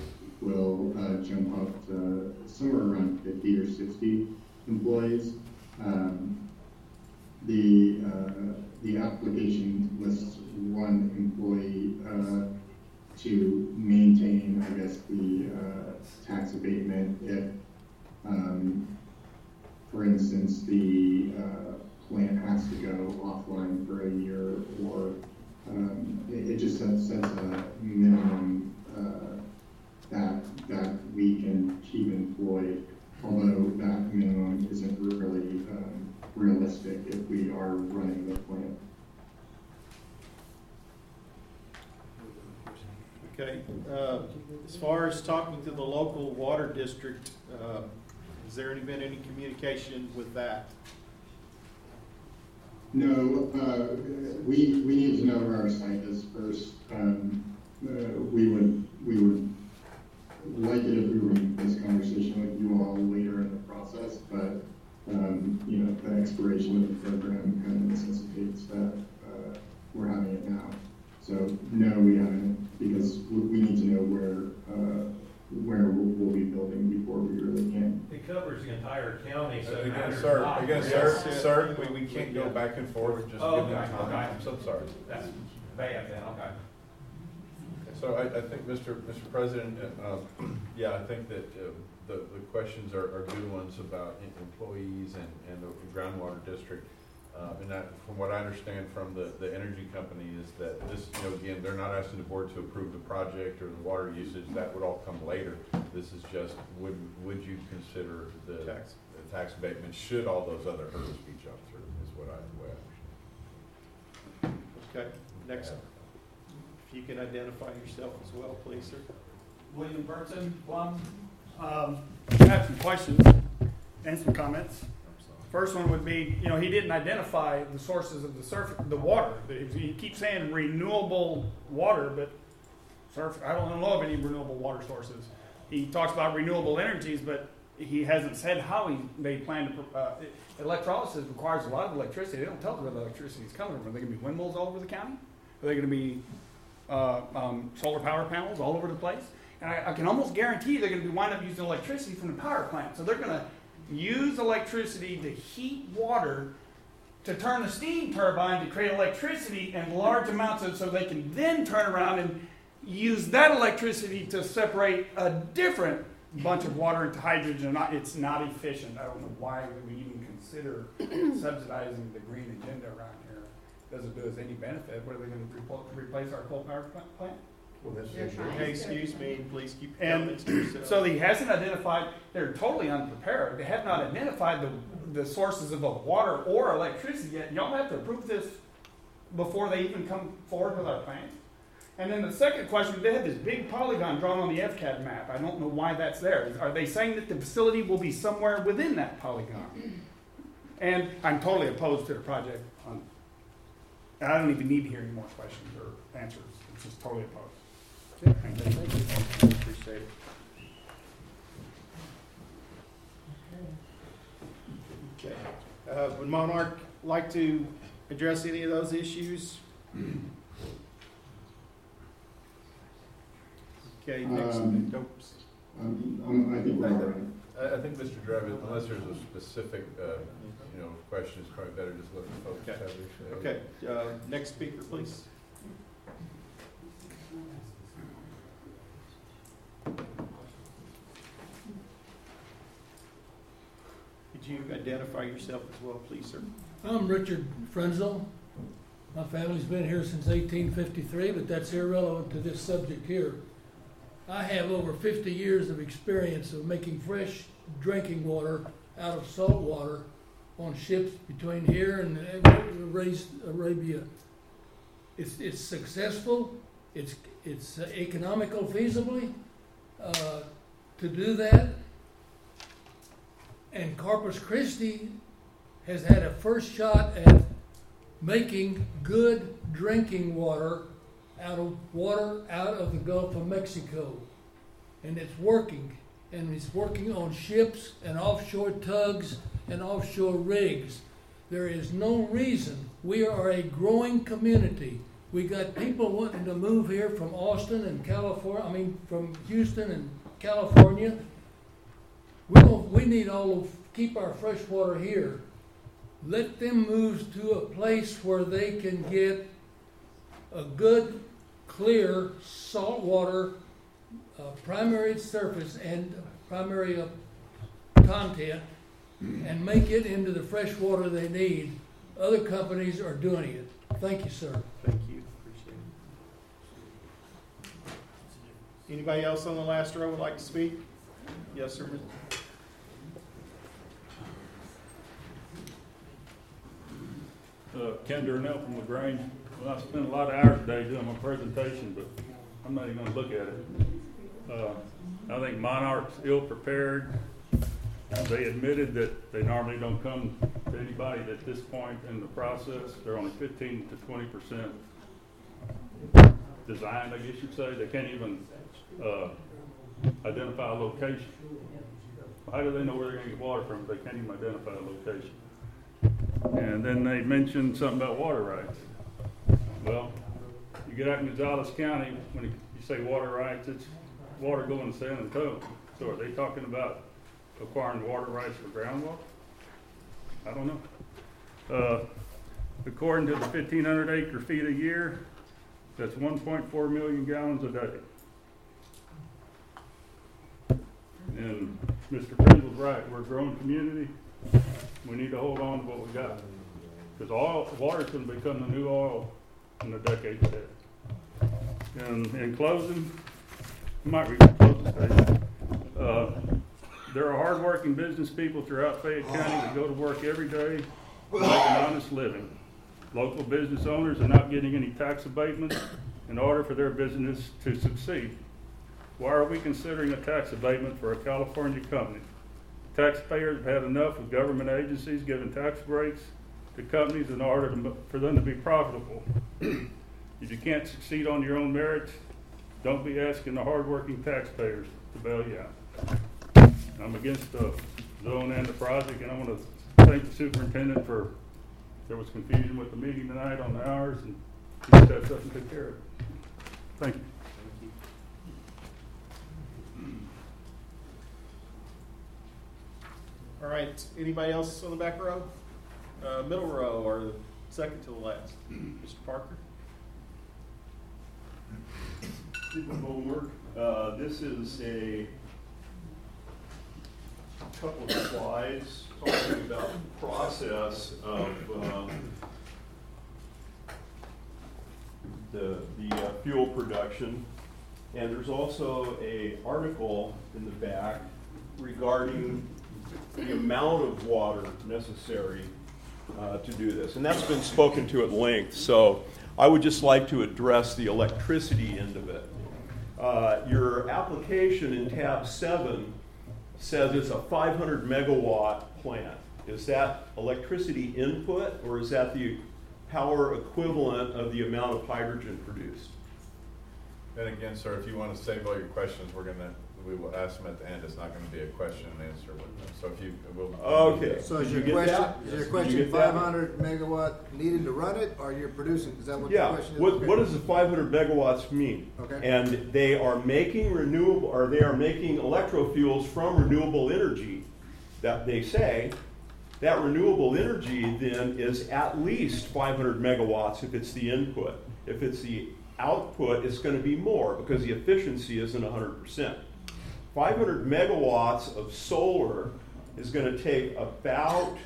will uh, jump up to somewhere around 50 or 60 employees. Um, the uh, the application lists one employee uh, to maintain, I guess, the uh, tax abatement if, um, for instance, the plant has to go offline for a year, or um, it, it just sets, sets a minimum uh, that that we can keep employed, although that minimum isn't really um, realistic if we are running the plant. Okay, uh, as far as talking to the local water district, uh, has there any, been any communication with that? No, uh, we, we need to know where our site is first. Um, uh, we would, we would like it if we were in this conversation with you all later in the process, but um, you know, the expiration of the program kind of necessitates that uh, we're having it now. So no, we haven't because we need to know where uh, where we'll, we'll, be building before we really can. It covers the entire county, so again, sir, again, sir, yes. sir, we, we can't go back and forth. Just oh, okay, okay. I'm so sorry. That's bad then. Okay. So I, I think, Mr. Mr. President, uh, um, yeah, I think that uh, the, the questions are, are good ones about employees and, and the groundwater district. Uh, And that, from what I understand from the, the energy company is that this, you know, again, they're not asking the board to approve the project or the water usage, that would all come later. This is just, would, would you consider the Tax. the tax abatement, should all those other hurdles be jumped through, is what I, the way I understand. Okay, next. You can identify yourself as well, please, sir. William Burton, Plum. Um, I have some questions and some comments. First one would be, you know, he didn't identify the sources of the surf, the water. He keeps saying renewable water, but surf, I don't know of any renewable water sources. He talks about renewable energies, but he hasn't said how he, they plan to, uh, electrolysis requires a lot of electricity. They don't tell where the electricity is coming from. Are they gonna be windmills all over the county? Are they gonna be, uh, um, solar power panels all over the place? And I, I can almost guarantee they're gonna be wind up using electricity from the power plant. So they're gonna use electricity to heat water to turn a steam turbine to create electricity in large amounts of, so they can then turn around and use that electricity to separate a different bunch of water into hydrogen. It's not efficient. I don't know why we even consider subsidizing the green agenda around. Doesn't do us any benefit. What are they gonna repl- replace our coal power pla- plant? Hey, excuse me, please keep your And comments to yourself. so he hasn't identified, they're totally unprepared. They have not identified the, the sources of the water or electricity yet. Y'all have to approve this before they even come forward with our plan. And then the second question, they have this big polygon drawn on the FCAD map. I don't know why that's there. Are they saying that the facility will be somewhere within that polygon? And I'm totally opposed to the project on, and I don't even need to hear any more questions or answers. It's just totally opposed. Thank you. Appreciate it. Okay. Uh, Would Monarch like to address any of those issues? Okay, next. Um, Nope. Um, um, I think we're all right. I, I think, Mr. Draven, unless there's a specific, uh, you know, question, it's probably better just let the folks Okay. have their say. Okay, uh, next speaker, please. Could you identify yourself as well, please, sir? I'm Richard Frenzel. My family's been here since eighteen fifty-three, but that's irrelevant to this subject here. I have over fifty years of experience of making fresh drinking water out of salt water on ships between here and uh, Arabia. It's, it's successful, it's, it's economical feasibly, uh, to do that. And Corpus Christi has had a first shot at making good drinking water out of water out of the Gulf of Mexico. And it's working. And it's working on ships and offshore tugs and offshore rigs. There is no reason. We are a growing community. We got people wanting to move here from Austin and California, I mean, from Houston and California. We we need all of, keep our fresh water here. Let them move to a place where they can get a good, clear saltwater, uh, primary surface and primary uh, content, and make it into the fresh water they need. Other companies are doing it. Thank you, sir. Thank you, appreciate it. Anybody else on the last row would like to speak? Yes, sir. Uh, Ken Darnell from LaGrange. Well, I spent a lot of hours today doing my presentation, but I'm not even gonna look at it. Uh, I think Monarch's They admitted that they normally don't come to anybody at this point in the process. They're only fifteen to twenty percent designed, I guess you'd say. They can't even, uh, identify a location. How do they know where they're gonna get water from if they can't even identify a location? And then they mentioned something about water rights. Well, you get out in Gonzales County, when you say water rights, it's water going to San Antonio. So are they talking about acquiring water rights for groundwater? I don't know. Uh, according to the fifteen hundred acre feet a year, that's one point four million gallons a day. And Mr. Prinzel's right, we're a growing community, we need to hold on to what we got. Cause oil, water's gonna become the new oil in the decades ahead. And in closing, I might read the closing statement. Uh, there are hardworking business people throughout Fayette County that go to work every day to make an honest living. Local business owners are not getting any tax abatements in order for their business to succeed. Why are we considering a tax abatement for a California company? Taxpayers have had enough of government agencies giving tax breaks to companies in order to, for them to be profitable. If you can't succeed on your own merits, don't be asking the hardworking taxpayers to bail you out. I'm against the zone and the project, and I want to thank the superintendent for, there was confusion with the meeting tonight on the hours, and he just had something to take care of. It. Thank you. All right, anybody else on the back row? Uh, middle row or the second to the last? Mr. Parker? Stephen Bowler. Uh, this is a couple of slides talking about the process of, um, the, the uh, fuel production. And there's also a article in the back regarding the amount of water necessary uh, to do this. And that's been spoken to at length. So I would just like to address the electricity end of it. Uh, your application in tab seven says it's a 500 megawatt plant. Is that electricity input or is that the power equivalent of the amount of hydrogen produced? And again, sir, if you want to save all your questions, we're gonna, we will ask them at the end. It's not gonna be a question and answer with them. So if you, we'll. Okay. So is Did your you question, that? is your question you get that? five hundred megawatt needed to run it, or you're producing, is that what the question is? what, Okay. what does the five hundred megawatts mean? Okay. And they are making renewable, or they are making electrofuels from renewable energy, that they say. That renewable energy then is at least five hundred megawatts if it's the input. If it's the output, it's gonna be more, because the efficiency isn't hundred percent. Five hundred megawatts of solar is gonna take about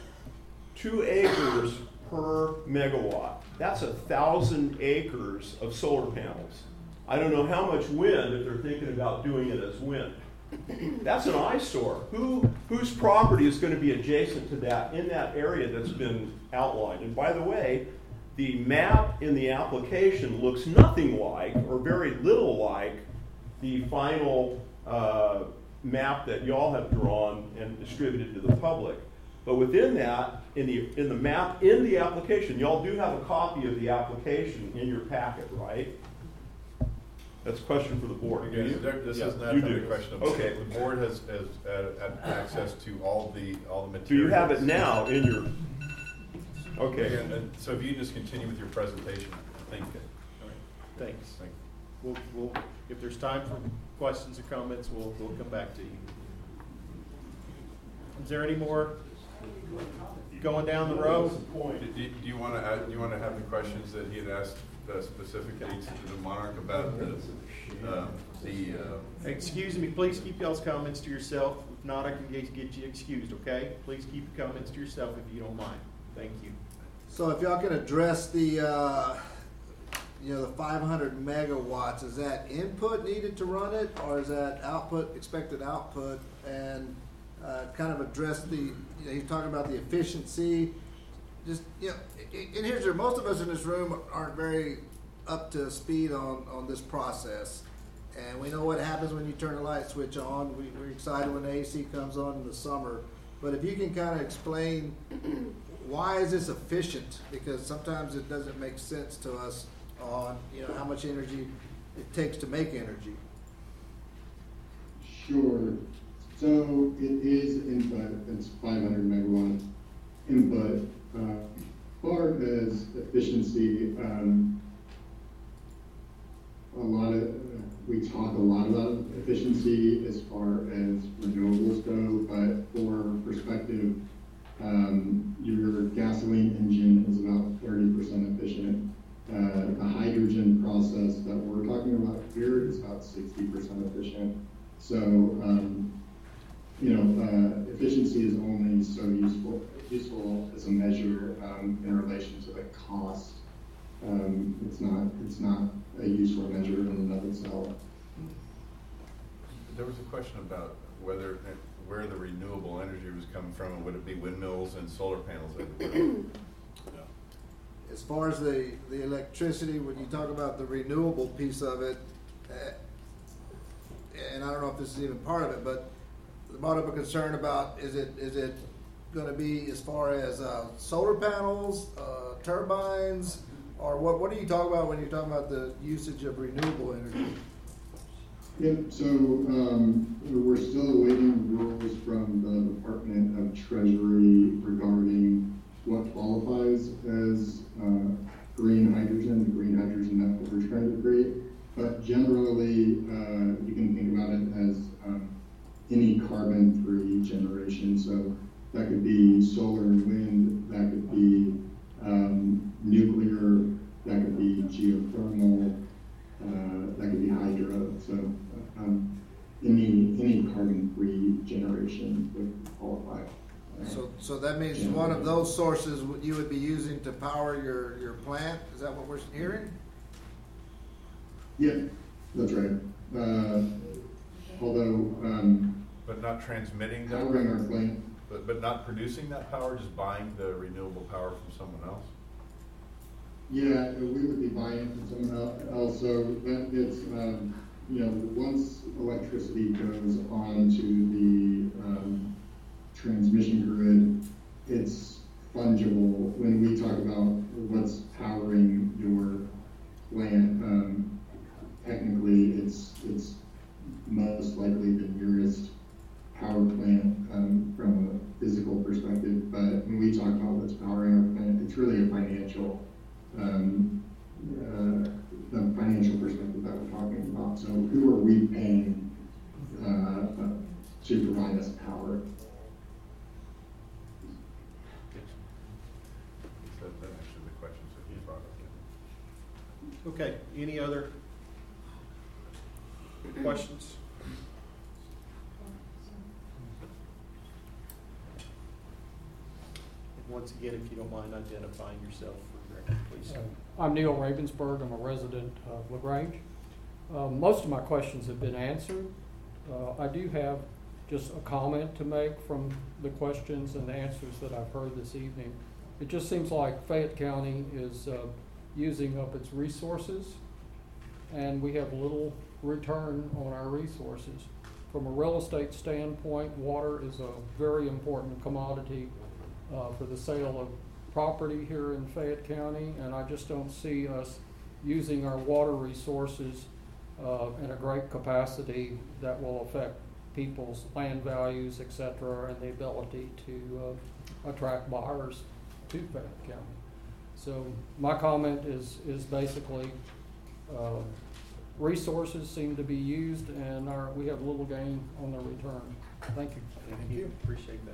two acres per megawatt. That's a thousand acres of solar panels. I don't know how much wind, if they're thinking about doing it as wind. That's an eyesore. Who, whose property is gonna be adjacent to that in that area that's been outlined? And by the way, the map in the application looks nothing like, or very little like, the final, uh, map that y'all have drawn and distributed to the public. But within that, in the, in the map, in the application, y'all do have a copy of the application in your packet, right? That's a question for the board. Do you? Again, there- this Yeah, is not you a do. question of. Okay. The board has, has had, had access to all the, all the materials. Do materials. you have it now in your, okay. Again, and so if you just continue with your presentation, thank you. Thanks. Thank We'll, we'll, if there's time for questions or comments, we'll, we'll come back to you. Is there any more going down the row? Do, do- do you wanna add, do you wanna have the questions that he had asked uh, specifically to the monarch about the, uh, the, uh, Excuse me, please keep y'all's comments to yourself. If not, I can get, get you excused, okay? Please keep your comments to yourself if you don't mind. Thank you. So if y'all can address the, uh, you know, the five hundred megawatts, is that input needed to run it, or is that output, expected output? And, uh, kind of address the, you know, he's talking about the efficiency, just, you know, and here's, your- most of us in this room aren't very up to speed on, on this process. And we know what happens when you turn a light switch on, we, we're excited when the AC comes on in the summer. But if you can kind of explain why is this efficient? Because sometimes it doesn't make sense to us on, you know, how much energy it takes to make energy. Sure. So it is input, it's five hundred megawatt input. Uh, far as efficiency, um, a lot of, we talk a lot about efficiency as far as renewables go, but for perspective, um, your gasoline engine is about thirty percent efficient. Uh, the hydrogen process that we're talking about here is about sixty percent efficient. So, um, you know, uh, efficiency is only so useful, useful as a measure, um, in relation to the cost. Um, it's not, it's not a useful measure in and of itself. There was a question about whether, where the renewable energy was coming from, and would it be windmills and solar panels everywhere? As far as the, the electricity, when you talk about the renewable piece of it, eh, and I don't know if this is even part of it, but brought up a concern about, is it, is it gonna be as far as, uh, solar panels, uh, turbines? Or what, what are you talking about when you're talking about the usage of renewable energy? Yep, so, um, we're still awaiting rules from the Department of Treasury regarding what qualifies as, uh, green hydrogen, the green hydrogen that we're trying to create. But generally, uh, you can think about it as, um, any carbon-free generation, so that could be solar and wind, that could be, um, nuclear, that could be geothermal, uh, that could be hydro, so, um, any, any carbon-free generation would qualify. So, so that means one of those sources you would be using to power your, your plant? Is that what we're hearing? Yeah, that's right. Uh, although, um, But not transmitting that? powering our plant, But, but not producing that power, just buying the renewable power from someone else? yeah, we would be buying from someone else, so that it's, um, you know, once electricity goes onto the, um, transmission grid, it's fungible. When we talk about what's powering your plant, um, technically, it's, it's most likely the nearest power plant, um, from a physical perspective, but when we talk about what's powering our plant, it's really a financial, um, uh, the financial perspective that we're talking about. So who are we paying, uh, to provide us power? That, that answered the questions that you brought up. Okay, any other questions? Once again, if you don't mind identifying yourself for the record, please. Uh, I'm Neil Ravensburg, I'm a resident of LaGrange. Uh, Most of my questions have been answered. Uh, I do have just a comment to make from the questions and the answers that I've heard this evening. It just seems like Fayette County is uh, using up its resources, and we have little return on our resources. From a real estate standpoint, water is a very important commodity uh, for the sale of property here in Fayette County, and I just don't see us using our water resources uh, in a great capacity that will affect people's land values, et cetera, and the ability to uh, attract buyers to Fayette County. So my comment is, is basically, uh, resources seem to be used and our, we have little gain on the return. Thank you. Thank you, appreciate that.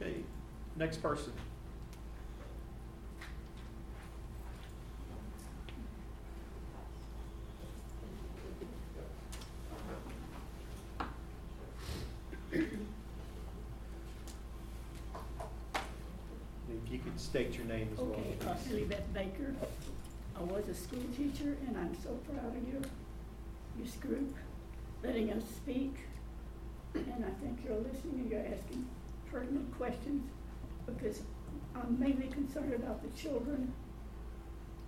Okay, next person. If you could state your name as well. Okay, uh. Elizabeth Baker. I was a school teacher, and I'm so proud of you, this group, letting us speak. And I think you're listening and you're asking pertinent questions, because I'm mainly concerned about the children.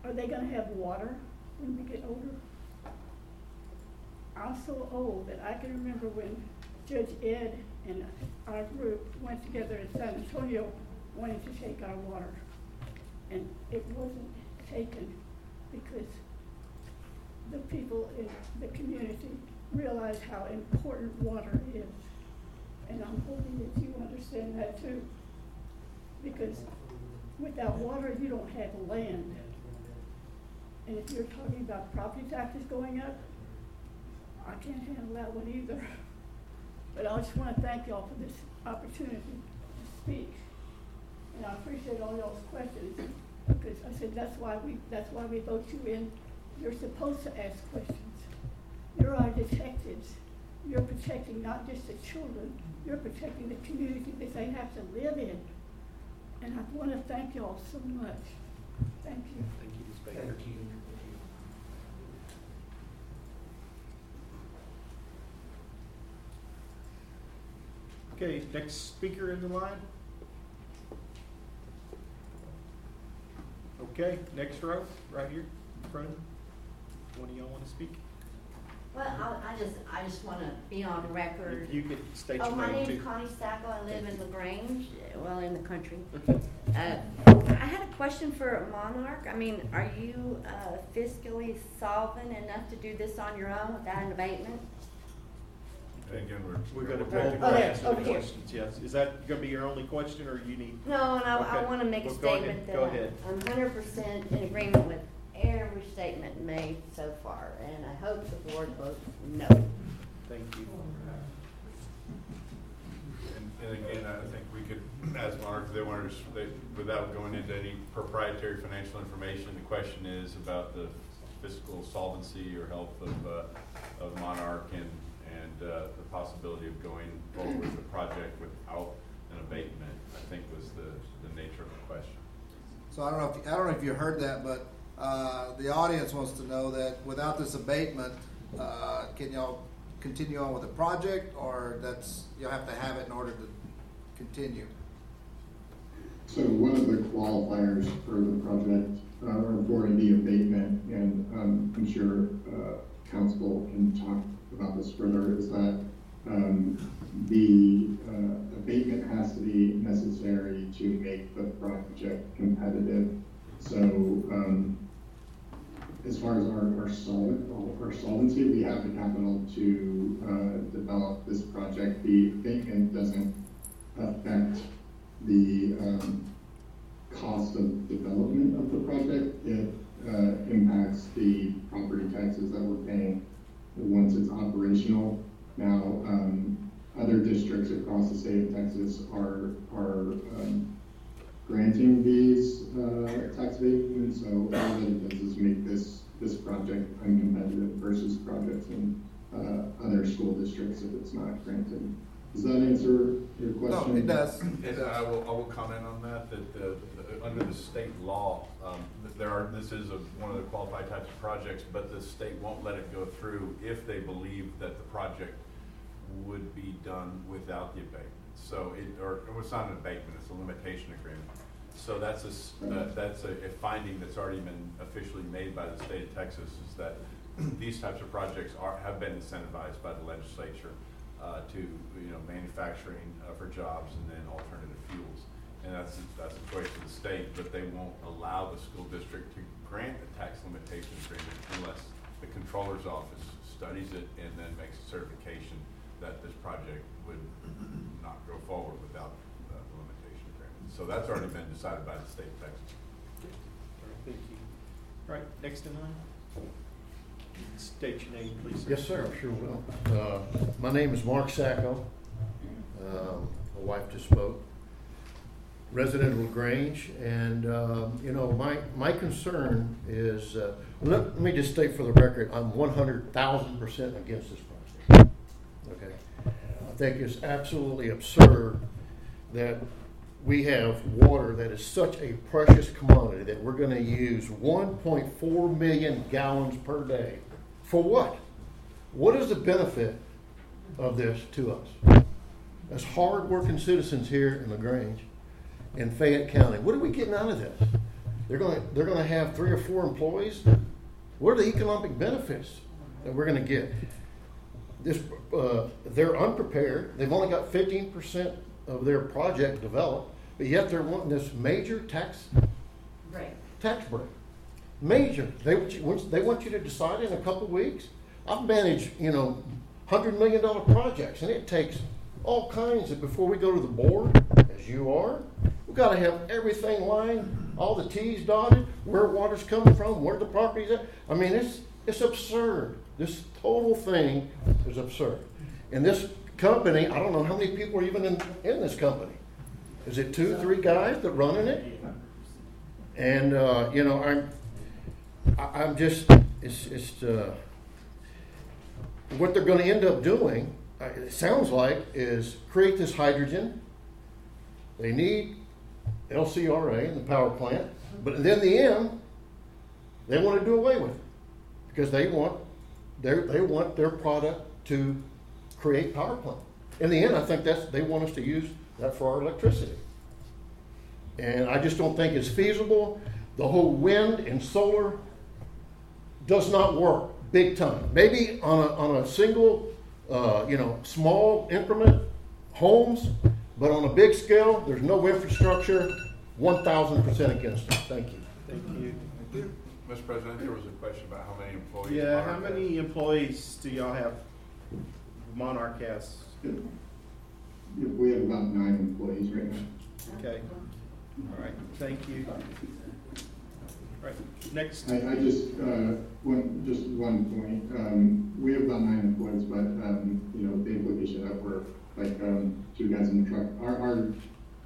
Are they gonna have water when we get older? I'm so old that I can remember when Judge Ed and our group went together in San Antonio wanting to take our water. And it wasn't taken because the people in the community realize how important water is. And I'm hoping that you understand that too. Because without water, you don't have land. And if you're talking about property taxes going up, I can't handle that one either. But I just wanna thank y'all for this opportunity to speak. And I appreciate all y'all's questions, because I said, that's why we, that's why we vote you in. You're supposed to ask questions. You're our detectives. You're protecting not just the children, you're protecting the community that they have to live in. And I wanna thank y'all so much. Thank you. Thank you, Ms. Baker. Okay, next speaker in the line. Okay, next row, right here, in front. One of y'all want to speak? Well, I, I just, I just wanna be on record. If you could state Oh, your my name name's too. Connie Sacco, I live in LaGrange, well, in the country. Uh, I had a question for Monarch, I mean, are you uh, fiscally solvent enough to do this on your own without an abatement? Again, we're. We're gonna Okay, take okay, answer over the here. questions, yes. Is that gonna be your only question, or you need? No, and I, I Okay. wanna make a Well, go ahead. statement that Go ahead. I'm hundred percent in agreement with every statement made so far, and I hope the board votes no. Thank you. And, and again, I think we could, as Monarch, if they wanted, to s- they, without going into any proprietary financial information, the question is about the fiscal solvency or health of, uh, of Monarch and, and, uh, the possibility of going forward with the project without an abatement, I think was the, the nature of the question. So I don't know if, I don't know if you heard that, but, uh, the audience wants to know that without this abatement, uh, can y'all continue on with the project, or that's, you'll have to have it in order to continue? So one of the qualifiers for the project, uh, or for the abatement, and, um, I'm sure, uh, counsel can talk about this further, is that, um, the, uh, abatement has to be necessary to make the project competitive. So, um, as far as our, our solid, our solvency, we have the capital to, uh, develop this project. The abatement doesn't affect the, um, cost of development of the project. It, uh, impacts the property taxes that we're paying once it's operational. Now, um, other districts across the state of Texas are, are, um, granting these, uh, tax abatements, so all that it does is make this, this project uncompetitive versus projects in, uh, other school districts if it's not granted. Does that answer your question? No, it does. And I will, I will comment on that, that, the- under the state law, um, there are, this is a, one of the qualified types of projects, but the state won't let it go through if they believe that the project would be done without the abatement. So it, or, it's not an abatement, it's a limitation agreement. So that's a, that's a, a finding that's already been officially made by the state of Texas, is that these types of projects are, have been incentivized by the legislature uh, to, you know, manufacturing uh, for jobs and then alternative fuels. And that's, that's a choice of the state, but they won't allow the school district to grant a tax limitation agreement unless the comptroller's office studies it and then makes a certification that this project would not go forward without uh, the limitation agreement. So that's already been decided by the state of Texas. Thank you. All right, next in line. State your name, please. Yes, sir, I'm sure will. Uh, My name is Mark Sacco. Um, My wife just spoke. Resident of LaGrange, and, um, you know, my, my concern is, uh, let, me just state for the record, I'm one hundred thousand percent against this project. Okay? I think it's absolutely absurd that we have water that is such a precious commodity that we're gonna use one point four million gallons per day. For what? What is the benefit of this to us? As hard-working citizens here in LaGrange, in Fayette County, what are we getting out of this? They're gonna, they're gonna have three or four employees? What are the economic benefits that we're gonna get? This, uh, they're unprepared, they've only got fifteen percent of their project developed, but yet they're wanting this major tax, Right. tax break. Major, They want, you, they want you to decide in a couple weeks. I've managed, you know, hundred million dollar projects, and it takes all kinds of, before we go to the board, as you are, we've gotta have everything lined, all the Ts dotted, where water's coming from, where the property's at. I mean, it's, it's absurd. This total thing is absurd. And this company, I don't know how many people are even in, in this company. Is it two, three guys that running it? And, uh, you know, I'm, I- I'm just, it's, it's, uh, what they're gonna end up doing, Uh, it sounds like, is create this hydrogen. They need LCRA in the power plant, but then in the end, they wanna do away with it. Because they want, they they want their product to create power plant. In the end, I think that's, they want us to use that for our electricity. And I just don't think it's feasible. The whole wind and solar does not work big time. Maybe on a, on a single, uh, you know, small increment, homes, but on a big scale, there's no infrastructure, one thousand percent against it. Thank you. Thank you. Mr. President, there was a question about how many employees. Yeah, how Monarch many employees do y'all have Monarch has? We have about nine employees right now. Okay, all right, thank you. All right, next. I, I just, uh, one, just one point, um, we have about nine employees, but, um, you know, the implication that we're, like, um, two guys in the truck, our, our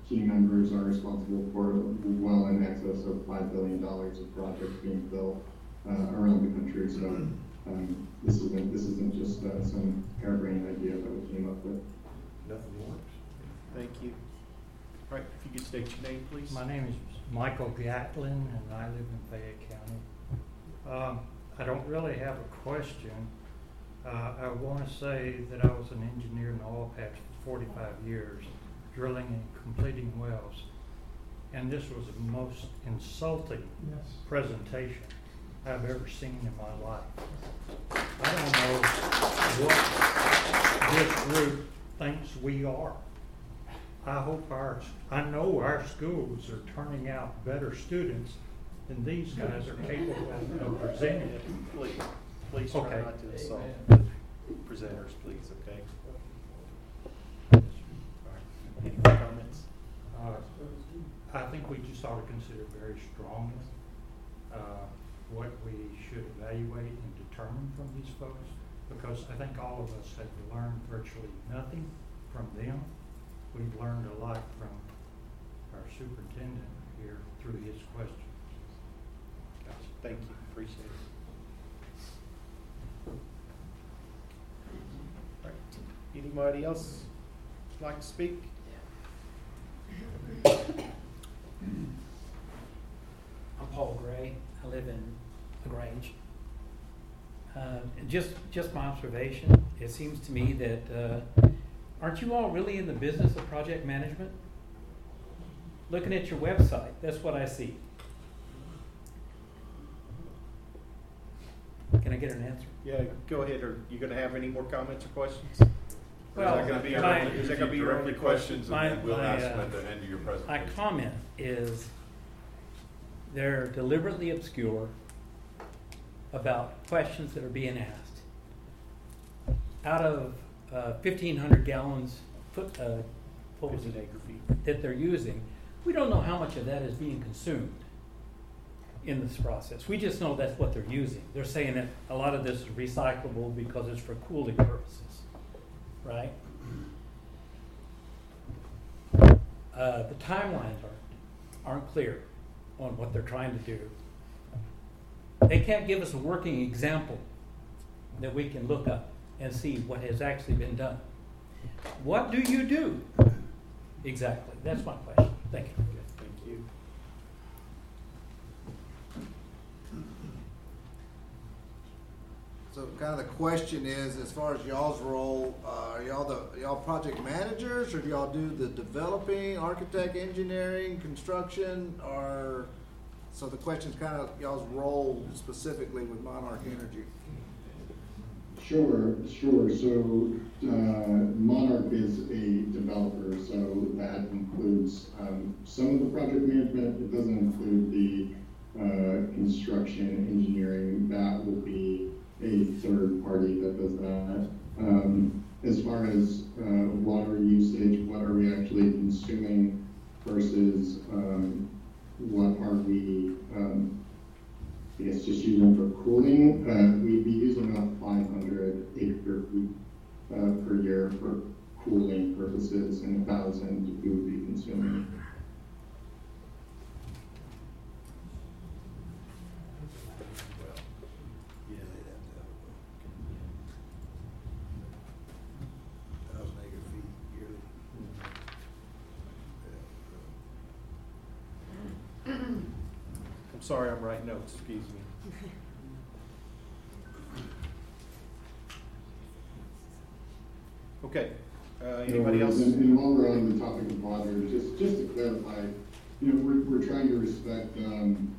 team members are responsible for well in excess of five billion dollars of projects being built, uh, around the country, so, um, this isn't, this isn't just, uh, some harebrained idea that we came up with. Nothing works. Thank you. All right, if you could state your name, please. My name is Michael Gatlin, and I live in Fayette County. Um, I don't really have a question. Uh, I want to say that I was an engineer in the oil patch for forty-five years, drilling and completing wells. And this was the most insulting presentation I've ever seen in my life. I don't know what this group thinks we are. I hope our, I know our schools are turning out better students than these guys are capable of presenting. Please, please try Okay. not to insult presenters, please, okay? Any comments? Uh, I think we just ought to consider very strongly, uh, what we should evaluate and determine from these folks, because I think all of us have learned virtually nothing from them. We've learned a lot from our superintendent here through his questions. Gotcha, Thank you, appreciate it. All right, Anybody else like to speak? I'm Paul Gray. I live in LaGrange. Uh, just, just my observation, it seems to me that, uh, aren't you all really in the business of project management? Looking at your website, that's what I see. Can I get an answer? Yeah, go ahead, are you gonna have any more comments or questions? Or is Well, that gonna be your my- only- Is that gonna be your only the question? questions My- and then we'll my, ask them uh, at the end of your presentation. My comment is, they're deliberately obscure about questions that are being asked. Out of uh, fifteen hundred gallons, foot, uh, what was it? Acre feet. That they're using, we don't know how much of that is being consumed in this process. We just know that's what they're using. They're saying that a lot of this is recyclable because it's for cooling purposes, right? Uh, the timelines aren't, aren't clear on what they're trying to do. They can't give us a working example that we can look up and see what has actually been done. What do you do? Exactly, that's my question. Thank you. Thank you. So kind of the question is, as far as y'all's role, uh, are y'all the, y'all project managers, or do y'all do the developing, architect, engineering, construction, or? So the question's kind of y'all's role specifically with Monarch Energy. Sure, sure. So uh, Monarch is a developer, so that includes um, some of the project management. It doesn't include the uh, construction, engineering. That will be a third party that does that. Um, as far as uh, water usage, what are we actually consuming versus, um, what are we, um, I guess just using for cooling, uh, we'd be using about five hundred acre feet, uh, per year for cooling purposes and a thousand we would be consuming. I'm sorry, I'm writing notes, excuse me. Okay, uh, anybody else? And, and while we're on the topic of water, just, just to clarify, you know, we're, we're trying to respect, um,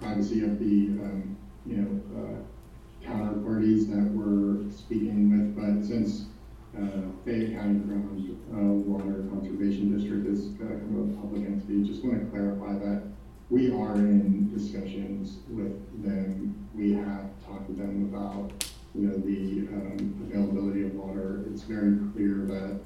privacy of the, um, you know, uh, counterparties that we're speaking with, but since, uh, Fayette County Ground, uh, Water Conservation District is uh, kind of a public entity, just want to clarify that we are in discussions with them. We have talked to them about, you know, the, um, availability of water. It's very clear that,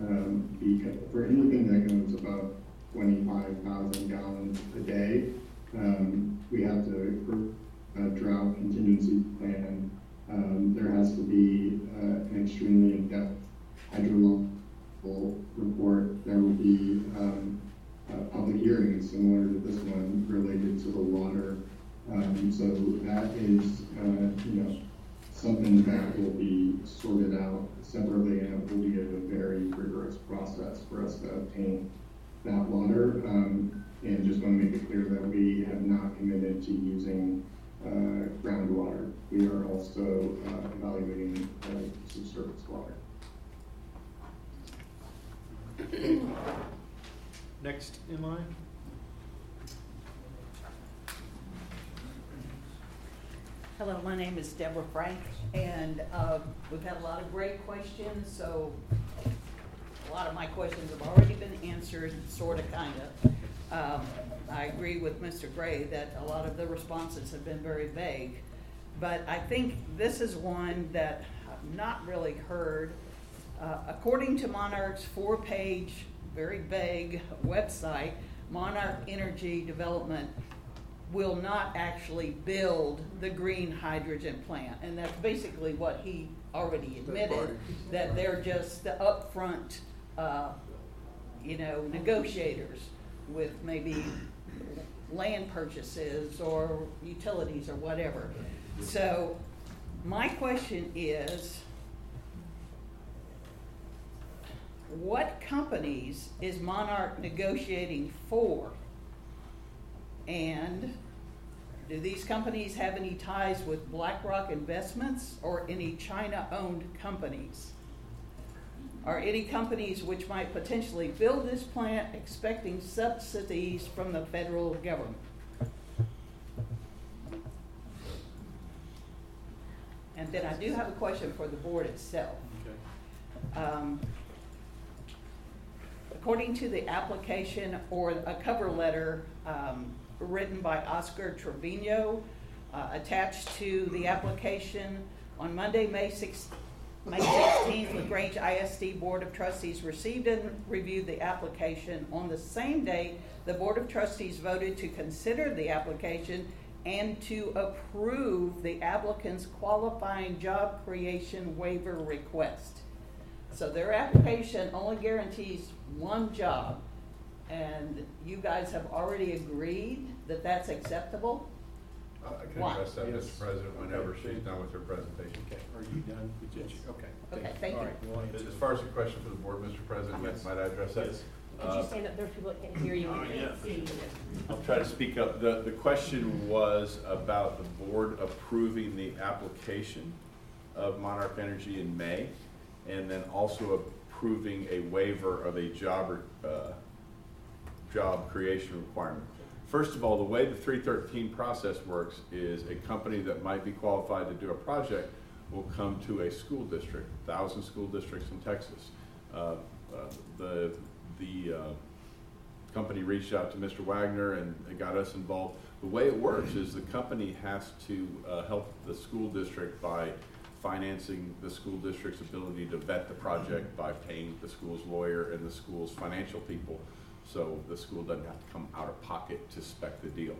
um, because, for anything that goes above twenty-five thousand gallons a day, um, we have to, for a drought contingency plan, um, there has to be, uh, an extremely in-depth hydrological report. There will be, um, uh, public hearings similar to this one related to the water. Um, so that is, uh, you know, something that will be sorted out separately and it will be a very rigorous process for us to obtain that water. Um, and just want to make it clear that we have not committed to using, uh, groundwater. We are also, uh, evaluating, uh, subsurface water. Next in line? Hello, my name is Deborah Frank, and uh, we've had a lot of great questions, so a lot of my questions have already been answered, sort of, kind of. Um, I agree with Mr. Gray that a lot of the responses have been very vague, but I think this is one that I've not really heard. Uh, According to Monarch's four-page, very vague website, Monarch Energy Development will not actually build the green hydrogen plant. And that's basically what he already admitted, that they're just the upfront, uh, you know, negotiators with maybe land purchases or utilities or whatever. So my question is, what companies is Monarch negotiating for? And do these companies have any ties with BlackRock Investments or any China-owned companies? Are any companies which might potentially build this plant expecting subsidies from the federal government? And then I do have a question for the board itself. Um, According to the application or a cover letter um, written by Oscar Trevino, uh, attached to the application on Monday, May 6, May 16th, LaGrange ISD Board of Trustees received and reviewed the application. On the same day, the Board of Trustees voted to consider the application and to approve the applicant's qualifying job creation waiver request. So their application only guarantees one job, and you guys have already agreed that that's acceptable? Uh, I can Why? address that, Yes. Mr. President, whenever she's done with her presentation. Okay, are you done? with your- Okay. Okay, thank All you. right, we'll answer. As far as the question for the board, Mr. President, Yes. might I address that? Yes. Could you stand up, there's people that can't hear you. Oh, and can't see you. I'll try to speak up. The, the question was about the board approving the application of Monarch Energy in May, and then also approving a waiver of a job, uh, job creation requirement. First of all, the way the three thirteen process works is a company that might be qualified to do a project will come to a school district, thousand school districts in Texas. Uh, uh, The, the, uh, company reached out to Mr. Wagner and and got us involved. The way it works is the company has to uh, help the school district by financing the school district's ability to vet the project by paying the school's lawyer and the school's financial people. So the school doesn't have to come out of pocket to spec the deal.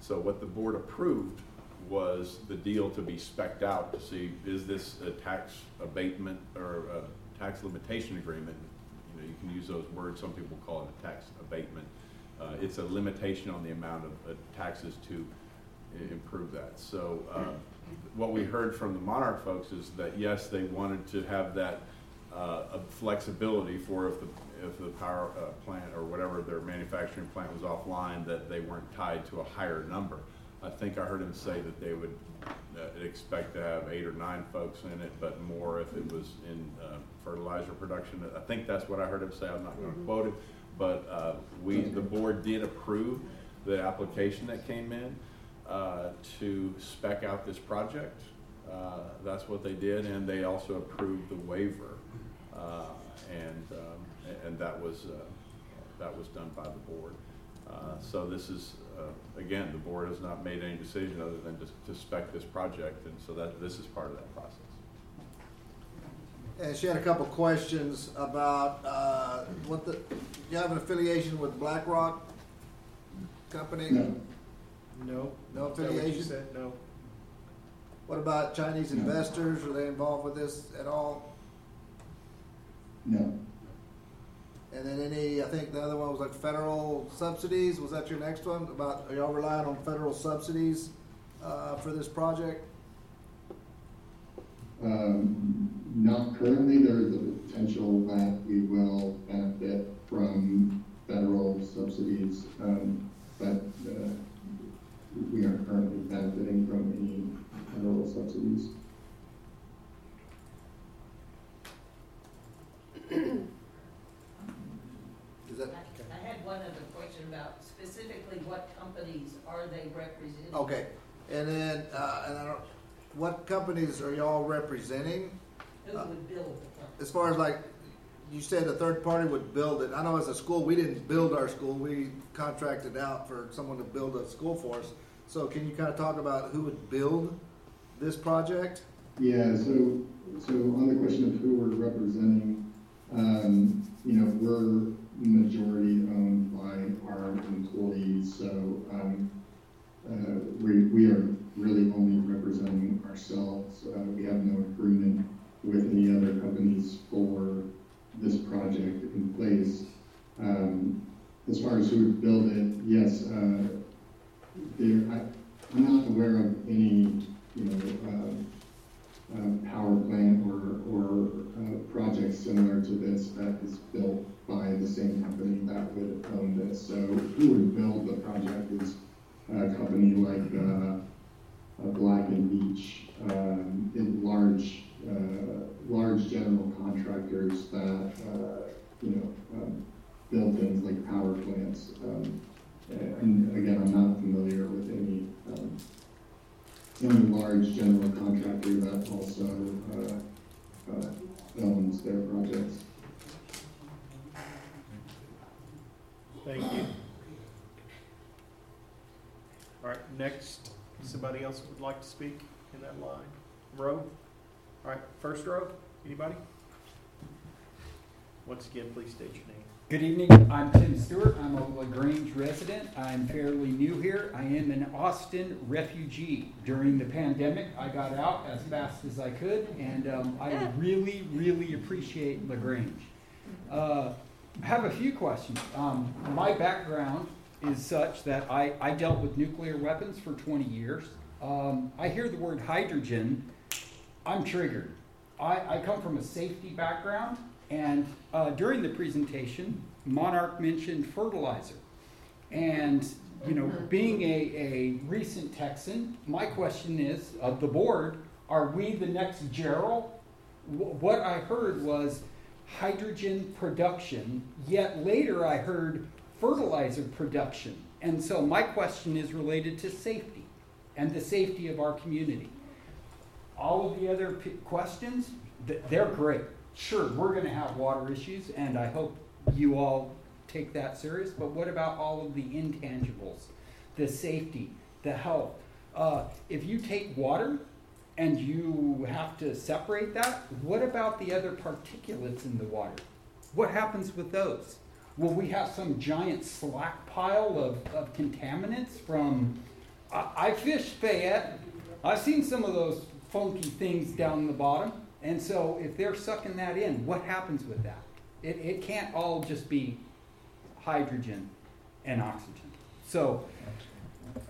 So what the board approved was the deal to be spec'd out to see, is this a tax abatement or a tax limitation agreement? You know, you can use those words, some people call it a tax abatement. Uh, it's a limitation on the amount of uh, taxes to improve that. So, uh, what we heard from the Monarch folks is that, yes, they wanted to have that, uh, of flexibility for if the, if the power, uh, plant or whatever their manufacturing plant was offline, that they weren't tied to a higher number. I think I heard him say that they would, uh, expect to have eight or nine folks in it, but more if it was in, uh, fertilizer production. I think that's what I heard him say, I'm not gonna quote it. But, uh, we, the board did approve the application that came in, uh, to spec out this project. Uh, That's what they did, and they also approved the waiver. Uh, And, and that was, uh, that was done by the board. Uh, So this is, uh, again, the board has not made any decision other than just to spec this project, and so that, this is part of that process. And she had a couple questions about, uh, what the, you have an affiliation with BlackRock Company? No. No. No Is that what affiliation? said? No. What about Chinese No. investors? Are they involved with this at all? No. And then any, I think the other one was like federal subsidies. Was that your next one? About, are y'all relying on federal subsidies, uh, for this project? Um, not currently, there is a potential that we will benefit from federal subsidies, um, but, uh, we aren't currently benefiting from any federal subsidies. Is that, I had one other question about specifically what companies are they representing? okay. And then, uh, and I don't, what companies are y'all representing? Who would build the company? As far as like, you said a third party would build it. I know as a school, we didn't build our school. We contracted out for someone to build a school for us. So can you kind of talk about who would build this project? Yeah, so, so on the question of who we're representing, um, you know, we're majority owned by our employees, so, um, uh, we, we are really only representing ourselves. Uh, we have no agreement with any other companies for this project in place. Um, as far as who would build it, yes, uh, there, I, I'm not aware of any, you know, uh, uh, power plant or, or, uh, project similar to this that is built same company that would own this. So who would build the project is a company like, uh, Black and Veatch, um, in large, uh, large general contractors that, uh, you know, um, build things like power plants. Um, and again, I'm not familiar with any, um, any large general contractor that also, uh, uh, owns their projects. Thank you. All right, next, somebody else would like to speak in that line? Row? All right, first row, anybody? Once again, please state your name. Good evening, I'm Tim Stewart, I'm a LaGrange resident, I'm fairly new here, I am an Austin refugee. During the pandemic, I got out as fast as I could, and um, I really, really appreciate LaGrange. Uh, I have a few questions. Um, my background is such that I, I dealt with nuclear weapons for 20 years. Um, I hear the word hydrogen, I'm triggered. I, I come from a safety background, and uh, during the presentation, Monarch mentioned fertilizer. And, you know, being a, a recent Texan, my question is of the board, are we the next Gerald? Wh- What I heard was hydrogen production, yet later I heard fertilizer production. And so my question is related to safety and the safety of our community. All of the other p- questions, th- they're great. Sure, we're going to have water issues, and I hope you all take that serious. But what about all of the intangibles, the safety, the health? Uh, if you take water and you have to separate that, what about the other particulates in the water? What happens with those? Will we have some giant slack pile of, of contaminants from? I, I fished Fayette. I've seen some of those funky things down the bottom. And so if they're sucking that in, what happens with that? It, it can't all just be hydrogen and oxygen. So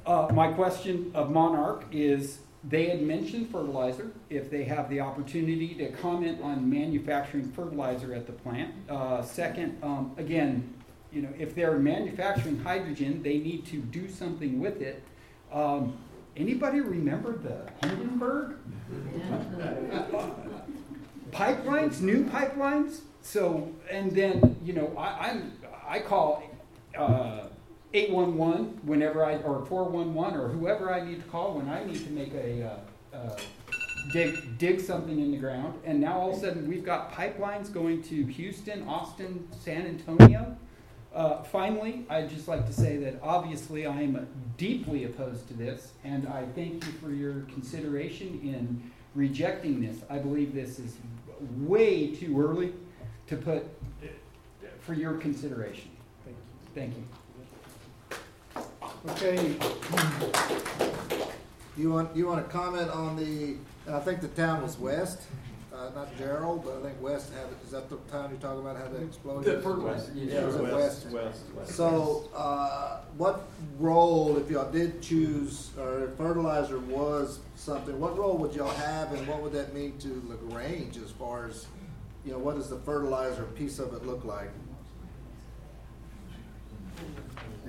uh, my question of Monarch is they had mentioned fertilizer. If they have the opportunity to comment on manufacturing fertilizer at the plant. Uh, second, um, again, you know, if they're manufacturing hydrogen, they need to do something with it. Um, anybody remember the Hindenburg? pipelines, new pipelines. So, and then, you know, I, I'm, I call uh, 811 whenever I, or 411 or whoever I need to call when I need to make a, uh, uh, dig, dig something in the ground. And now all of a sudden we've got pipelines going to Houston, Austin, San Antonio. Uh, finally, I'd just like to say that obviously I am deeply opposed to this, and I thank you for your consideration in rejecting this. I believe this is way too early to put for your consideration. Thank you. Okay. You want, you want to comment on the, I think the town was West, uh, not Gerald, but I think West had, is that the town you're talking about had the explosion? The fertilizer. Yeah, it was at West, West. west, west. So, uh, what role, if y'all did choose, or if fertilizer was something, what role would y'all have and what would that mean to LaGrange as far as, you know, what does the fertilizer piece of it look like?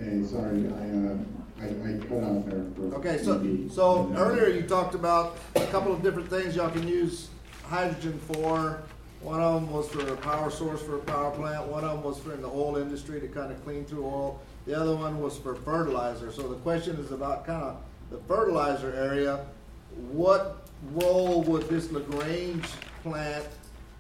Hey, sorry, I, uh, I, I cut out there for. Okay, so, TV. so earlier you talked about a couple of different things y'all can use hydrogen for. One of them was for a power source for a power plant, one of them was for in the oil industry to kind of clean through oil. The other one was for fertilizer, so the question is about kind of the fertilizer area. What role would this LaGrange plant,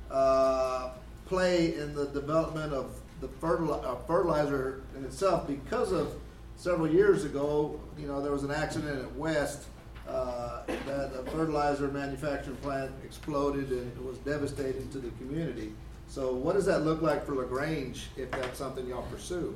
uh, play in the development of the fertili- uh, fertilizer in itself? Because of several years ago, you know, there was an accident at West, uh, that a fertilizer manufacturing plant exploded and it was devastating to the community. So what does that look like for LaGrange if that's something y'all pursue?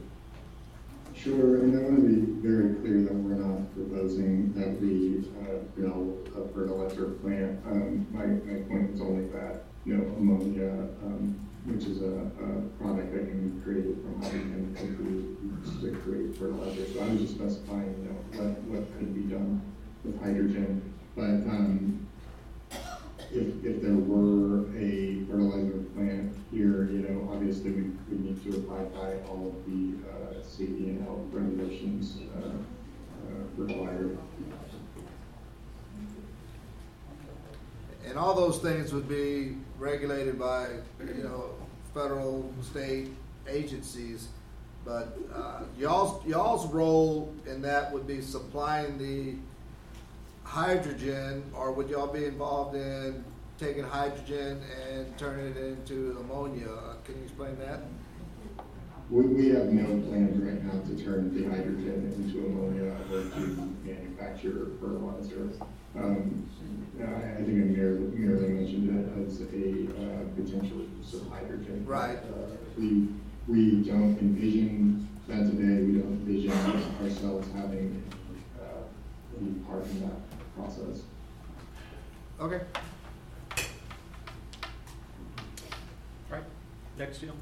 Sure, and I want to be very clear that we're not proposing that we uh, build a fertilizer plant. Um, My, my point is only that, you know, ammonia, um, which is a, a product that can be created from hydrogen, used to create fertilizer. So I was just specifying, you know, what, what could be done with hydrogen. But um, if, if there were a fertilizer plant here, you know, obviously we, we need to abide by all of the, uh, safety and health regulations, uh, uh, required. And all those things would be regulated by, you know, federal, state agencies. But, uh, y'all's, y'all's role in that would be supplying the hydrogen, or would y'all be involved in taking hydrogen and turning it into ammonia? Can you explain that? We, we have no plans right now to turn the hydrogen into ammonia or to manufacture fertilizer. Um, I, I think I merely, merely mentioned it as a, uh, potential use of hydrogen. Right. Uh, We, we don't envision that today, we don't envision ourselves having, uh, any part in that process. Okay. Right, next deal.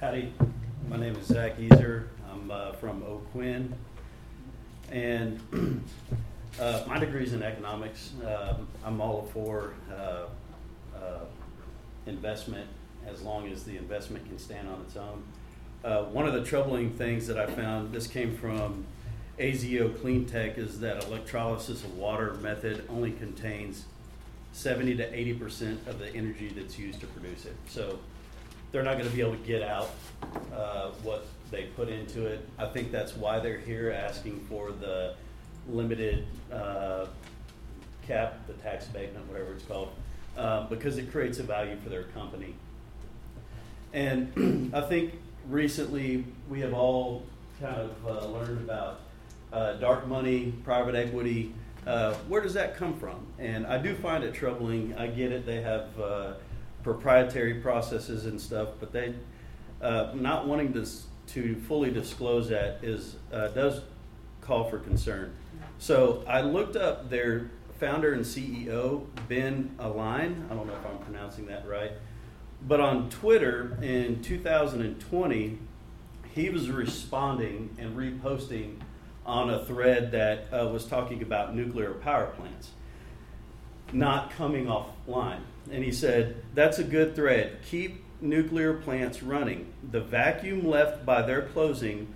Howdy, my name is Zach Easer. Uh, from Oak Quinn. And uh, my degree's in economics. Uh, I'm all for uh, uh, investment as long as the investment can stand on its own. Uh, one of the troubling things that I found, this came from AZoCleantech, is that electrolysis of water method only contains 70 to 80 percent of the energy that's used to produce it. So they're not going to be able to get out uh, what they put into it. I think that's why they're here asking for the limited uh, cap, the tax abatement, whatever it's called, uh, because it creates a value for their company. And I think recently we have all kind of uh, learned about uh, dark money, private equity. Uh, where does that come from? And I do find it troubling. I get it; they have uh, proprietary processes and stuff, but they uh, not wanting to to fully disclose that is uh, does call for concern. So I looked up their founder and CEO Ben Aline. I don't know if I'm pronouncing that right, but on Twitter in 2020, he was responding and reposting on a thread that uh, was talking about nuclear power plants not coming offline. And he said, That's a good thread. Keep nuclear plants running. The vacuum left by their closing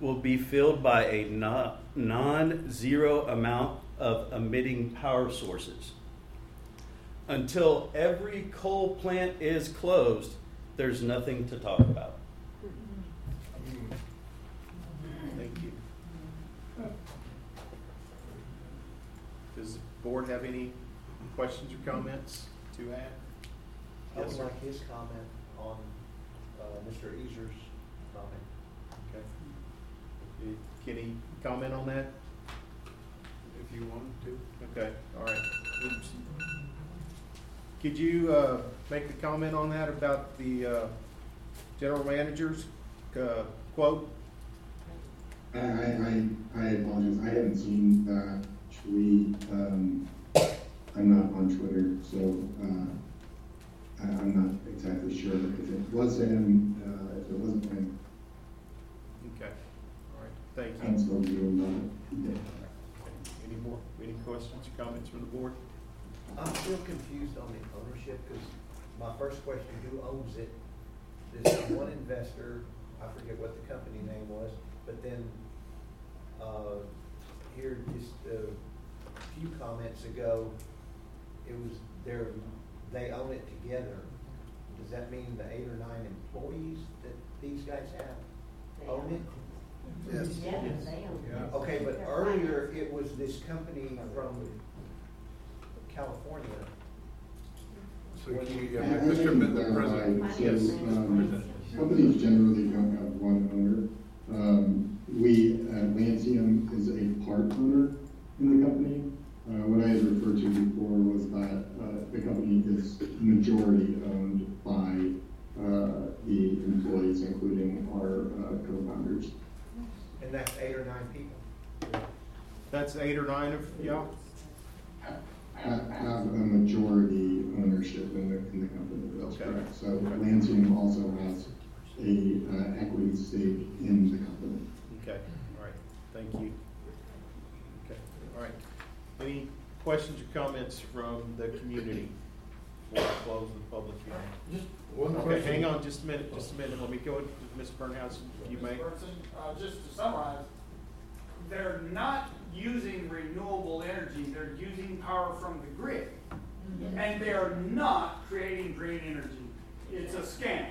will be filled by a non zero amount of emitting power sources. Until every coal plant is closed, there's nothing to talk about. Thank you. Does the board have any questions or comments to add? I Yes, would sir. like his comment on, uh, Mr. Easer's comment. Okay. Can he comment on that? If you want to. Okay, all right. Oops. Could you, uh, make a comment on that about the, uh, general manager's, uh, quote? I, I, I I apologize, I haven't seen that tweet, um, I'm not on Twitter, so, uh, I, I'm not exactly sure if it was him, uh, if it wasn't him, Okay, all right, thank I'm you. still doing that. Any more, any questions or comments from the board? I'm still confused on the ownership, because my first question, who owns it? There's one investor, I forget what the company name was, but then, uh, here just a few comments ago, it was, they're, they own it together. Does that mean the eight or nine employees that these guys have own it? Yes. Yeah, they own it. Okay, but earlier it was this company from California. So you, I- yeah, I Mr. can Min- the clarify. president. So, um, companies generally don't have one owner. Um, we, uh, Lancium is a part owner in the company. Uh, what I had referred to before was that, uh, the company is majority owned by, uh, the employees, including our, uh, co-founders. And that's eight or nine people. That's eight or nine of y'all? Ha- have a majority ownership in the, in the company, that's Okay. correct. So Lancium also has a, uh, equity stake in the company. Okay, all right, thank you. Okay, all right. Any questions or comments from the community before I close the public hearing? Just one Okay, question. hang on just a minute, just a minute. Let me go, with Ms. Burnhouse, you may. Uh, just to summarize, they're not using renewable energy, they're using power from the grid. And they're not creating green energy. It's a scam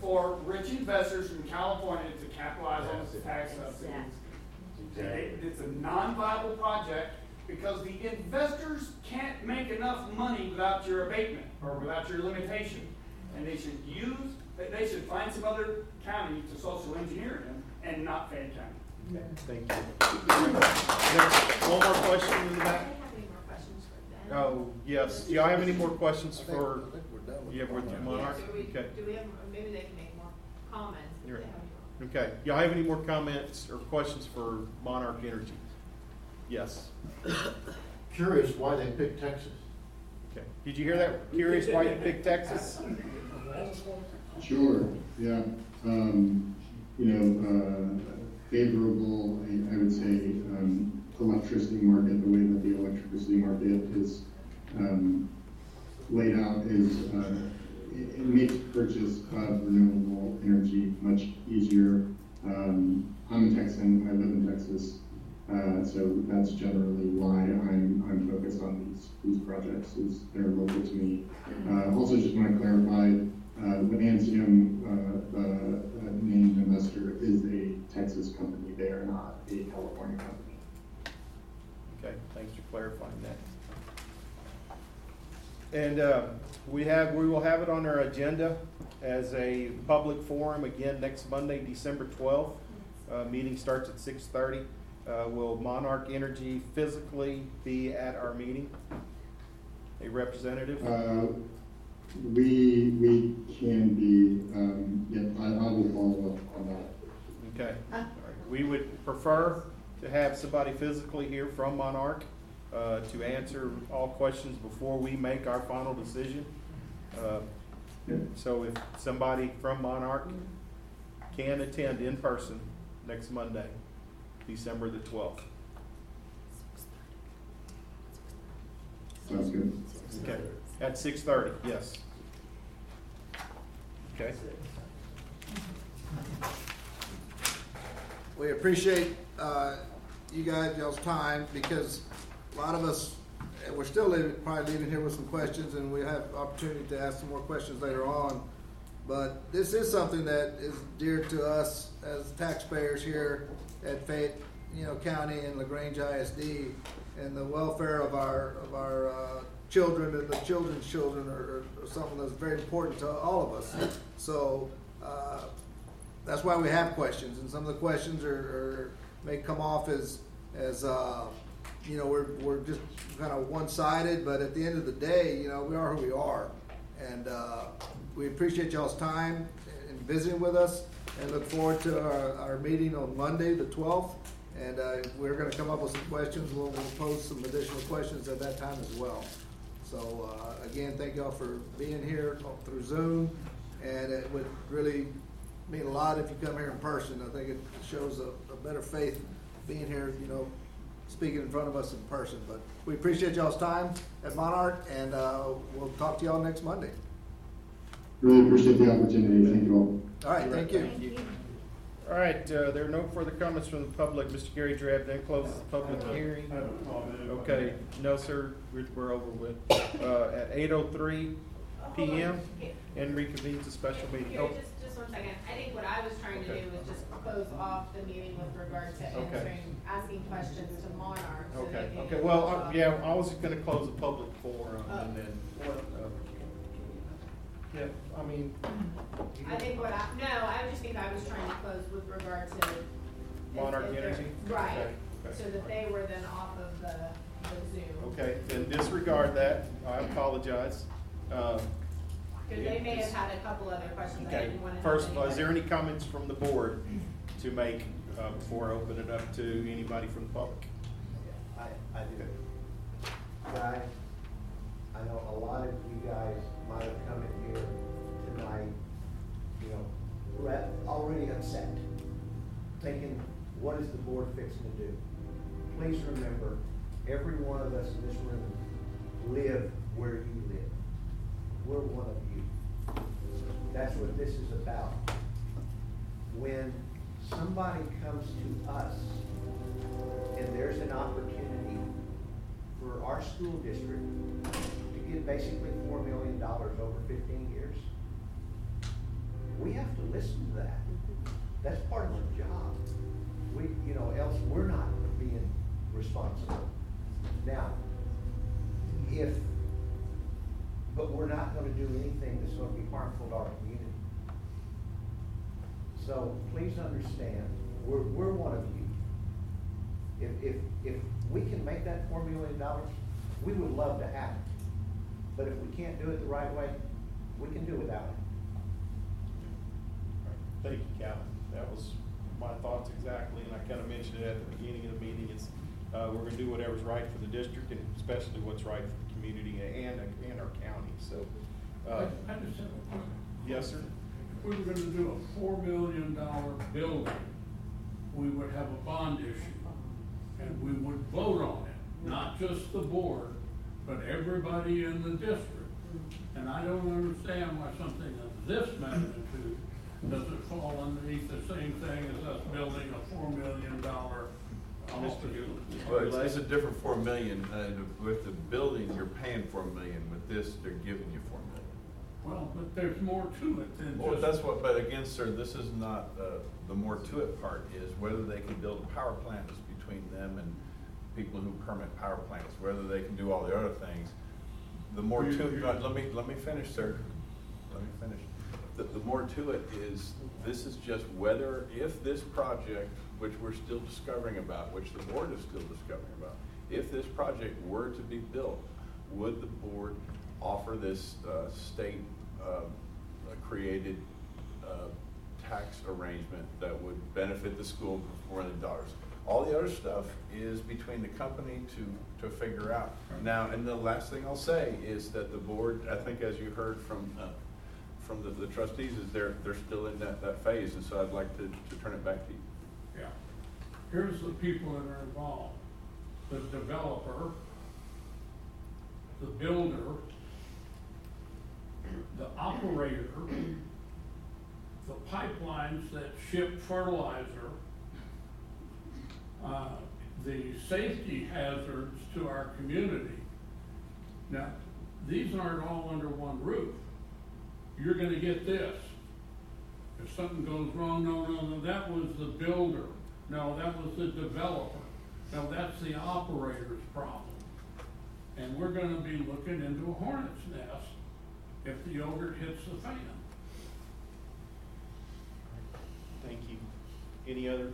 for rich investors from California to capitalize on the tax subsidies. It- It's a non-viable project because the investors can't make enough money without your abatement or without your limitation. And they should use, they- they should find some other county to social engineer them and not Fayette County. Thank you. Next, One more question in the back? Oh, yes. Do y'all have any more questions for, yeah, with Monarch? Yeah, so we- Okay. Do we have, maybe they can make more comments if You're they right. have. Okay, y'all have any more comments or questions for Monarch Energy? Yes. Curious why they picked Texas. Okay, did you hear that? Curious why you picked Texas? Sure, yeah. Um, you know, uh, favorable, I, I would say, um, electricity market, the way that the electricity market is, um, laid out is, uh, it, it makes purchase of renewable energy much easier. Um, I'm a Texan, I live in Texas, uh, so that's generally why I'm, I'm focused on these, these projects, is they're local to me. Uh, also just want to clarify, uh, Lancium, uh, the uh, named investor is a Texas company, they are not a California company. Okay, thanks for clarifying that. And uh, we have, we will have it on our agenda as a public forum again next Monday, December twelfth. Uh, Meeting starts at six thirty. Uh, will Monarch Energy physically be at our meeting? A representative? Uh, we, we can be, um, yeah, I, I will follow up on that. Okay. All right. We would prefer to have somebody physically here from Monarch uh, to answer all questions before we make our final decision. Uh, So if somebody from Monarch can attend in person next Monday, December the twelfth. Sounds good. Okay, at six thirty, yes. Okay. We appreciate, uh, you guys, y'all's time, because a lot of us, and we're still leaving, probably leaving here with some questions, and we have opportunity to ask some more questions later on. But this is something that is dear to us as taxpayers here at Fayette, you know, County and LaGrange ISD, and the welfare of our, of our, uh, children and the children's children are, are something that's very important to all of us. So, uh, that's why we have questions, and some of the questions are, are, may come off as, as, uh, you know, we're, we're just kind of one-sided, but at the end of the day, you know, we are who we are. And, uh, we appreciate y'all's time in visiting with us, and look forward to our, our meeting on Monday, the twelfth. And, uh, we're gonna come up with some questions, we'll, we'll pose some additional questions at that time as well. So, uh, again, thank y'all for being here through Zoom, and it would really mean a lot if you come here in person. I think it shows a, a better faith being here, you know, speaking in front of us in person. But we appreciate y'all's time at Monarch, and, uh, we'll talk to y'all next Monday. Really appreciate the opportunity. Thank you all. All right, thank you. All right, uh, there are no further comments from the public. Mr. Gary Drab then closes the public hearing. Okay, no, sir, we're, we're over with. Uh, at eight oh three PM, and reconvenes a special meeting. Here, Oh, just, just one second. I think what I was trying to Okay. do was just close off the meeting with regard to Okay. answering, asking questions to Monarch. so Okay, can- okay, well, uh, yeah, I was gonna close the public forum and then, uh, yeah, I mean. I think what I, no, I just think I was trying to close with regard to. if- Monarch if they're- Energy? Right, Okay, okay. so that they were then off of the, the Zoom. Okay, then disregard that, I apologize. Uh, Because they may have had a couple other questions I Okay, didn't want to. first of all, is there any comments from the board to make, uh, before I open it up to anybody from the public? I, I do. Guys, I know a lot of you guys might have come in here tonight, you know, re- already upset, thinking, what is the board fixing to do? Please remember, every one of us in this room live where you live. We're one of you. That's what this is about. When somebody comes to us and there's an opportunity for our school district get basically four million dollars over fifteen years, we have to listen to that. Mm-hmm. That's part of our job. We, you know, else we're not being responsible. Now, if, but we're not gonna do anything that's gonna be harmful to our community. So please understand, we're, we're one of you. If, if, if we can make that four million dollars, we would love to have it. But if we can't do it the right way, we can do without it. Thank you, Calvin. That was my thoughts exactly, and I kind of mentioned it at the beginning of the meeting. It's, uh, we're gonna do whatever's right for the district and especially what's right for the community and, and our county, so. uh, I just have a question. Yes, sir? If we were gonna do a four million dollar building, we would have a bond issue, and we would vote on it, not just the board, but everybody in the district. And I don't understand why something of this magnitude doesn't fall underneath the same thing as us building a four million dollar office. Well, it's, it's a different four million, uh, with the building, you're paying four million, with this, they're giving you four million. Well, but there's more to it than Well, just. that's what, but again, sir, this is not, uh, the more to it part is whether they can build a power plant is between them and people who permit power plants, whether they can do all the other things. The more to, it- let me, let me finish, sir. Let me finish. The, the more to it is, this is just whether, if this project which we're still discovering about, which the board is still discovering about. If this project were to be built, would the board offer this uh, state uh, created uh, tax arrangement that would benefit the school four million dollars? All the other stuff is between the company to, to figure out. Now, and the last thing I'll say is that the board, I think as you heard from, uh, from the, the trustees, is they're, they're still in that, that phase, and so I'd like to, to turn it back to you. Yeah. Here's the people that are involved. The developer, the builder, the operator, the pipelines that ship fertilizer, uh, the safety hazards to our community. Now, these aren't all under one roof. You're gonna get this. If something goes wrong, no, no, no, that was the builder. No, that was the developer. No, that's the operator's problem. And we're gonna be looking into a hornet's nest if the yogurt hits the fan. Thank you. Any other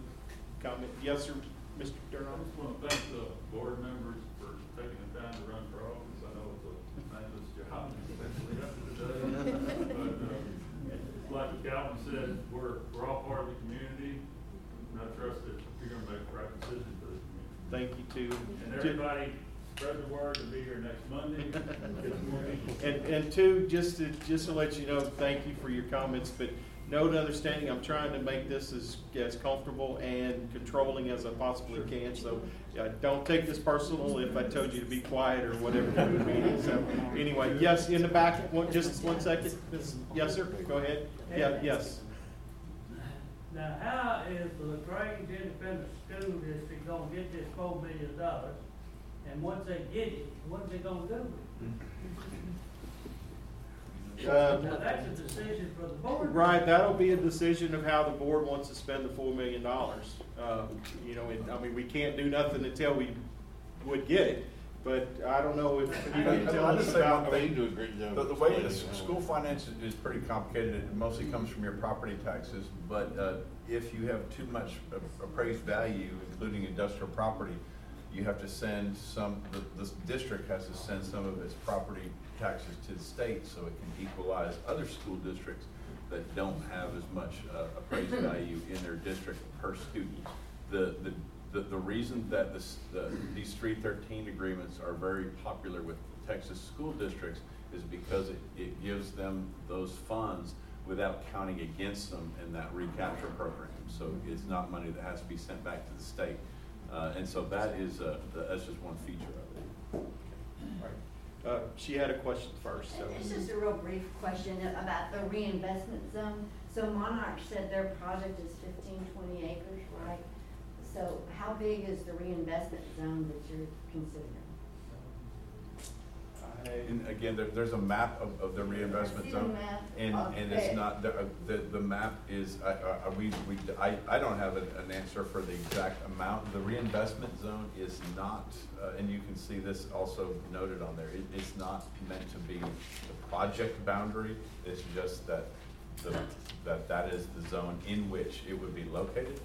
comment? Yes, sir, Mr. Durham? I just want to thank the board members for taking the time to run for office. I know it's a thankless job, especially after today. But, uh, like Calvin said, we're, we're all part of the community, and I trust that you're gonna make the right decision for the community. Thank you too. And everybody, spread the word to be here next Monday. Get more people. And, and two, just to, just to let you know, thank you for your comments, but note and understanding, I'm trying to make this as, as comfortable and controlling as I possibly can, so, uh, don't take this personal if I told you to be quiet or whatever that would mean, so, anyway, yes, in the back, one, just one second, This- yes, sir, go ahead, yeah, yes. Now, how is the La Grange Independent School District gonna get this four million dollars? And once they get it, what are they gonna do with it? Uh, Now, that's a decision for the board. Right, that'll be a decision of how the board wants to spend the four million dollars. Uh, you know, and, I mean, we can't do nothing until we would get it, but I don't know if you can tell I'll us just say about. one thing. The, the way the s- school finance is- is pretty complicated, it mostly comes from your property taxes, but, uh, if you have too much a- appraised value, including industrial property, you have to send some, the, this district has to send some of its property taxes to the state so it can equalize other school districts that don't have as much, uh, appraised value in their district per student. The, the, the, the reason that this, the, these three thirteen agreements are very popular with Texas school districts is because it, it gives them those funds without counting against them in that recapture program. So it's not money that has to be sent back to the state. Uh, and so that is, uh, the- that's just one feature of it. Uh, she had a question first, so. It's just a real brief question about the reinvestment zone. So Monarch said their project is 15, 20 acres, right? So how big is the reinvestment zone that you're considering? And again, there, there's a map of, of the reinvestment I see the zone. And, and it's not, the, uh, the, the map is, I, I, we, we, I, I don't have an, an answer for the exact amount. The reinvestment zone is not, uh, and you can see this also noted on there, it, it's not meant to be the project boundary. It's just that, the, that that is the zone in which it would be located.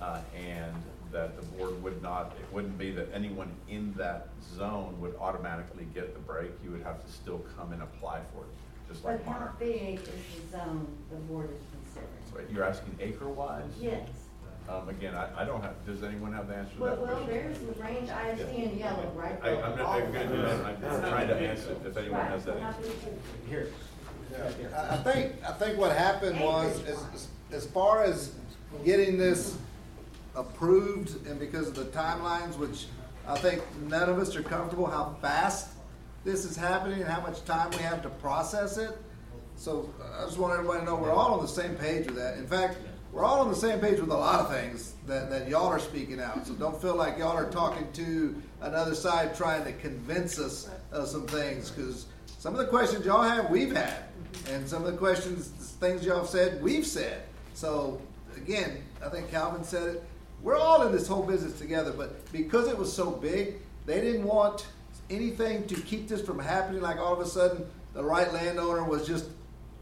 Uh, and that the board would not, it wouldn't be that anyone in that zone would automatically get the break. You would have to still come and apply for it, just But like how Monarch. big is the zone the board is considering? So you're asking acre wise? Yes. Um, again, I, I don't have, does anyone have the answer to Well, that well, question? there's La Grange ISD in yellow, right? I, I'm not, I'm gonna do that, I'm trying to answer if anyone has that answer. Here. I, I think, I think what happened was, as, as far as getting this approved, and because of the timelines, which I think none of us are comfortable how fast this is happening and how much time we have to process it. So I just want everybody to know we're all on the same page with that. In fact, we're all on the same page with a lot of things that, that y'all are speaking out. So don't feel like y'all are talking to another side trying to convince us of some things, because some of the questions y'all have, we've had. And some of the questions, things y'all have said, we've said. So again, I think Calvin said it. We're all in this whole business together, but because it was so big, they didn't want anything to keep this from happening. Like all of a sudden, the right landowner was just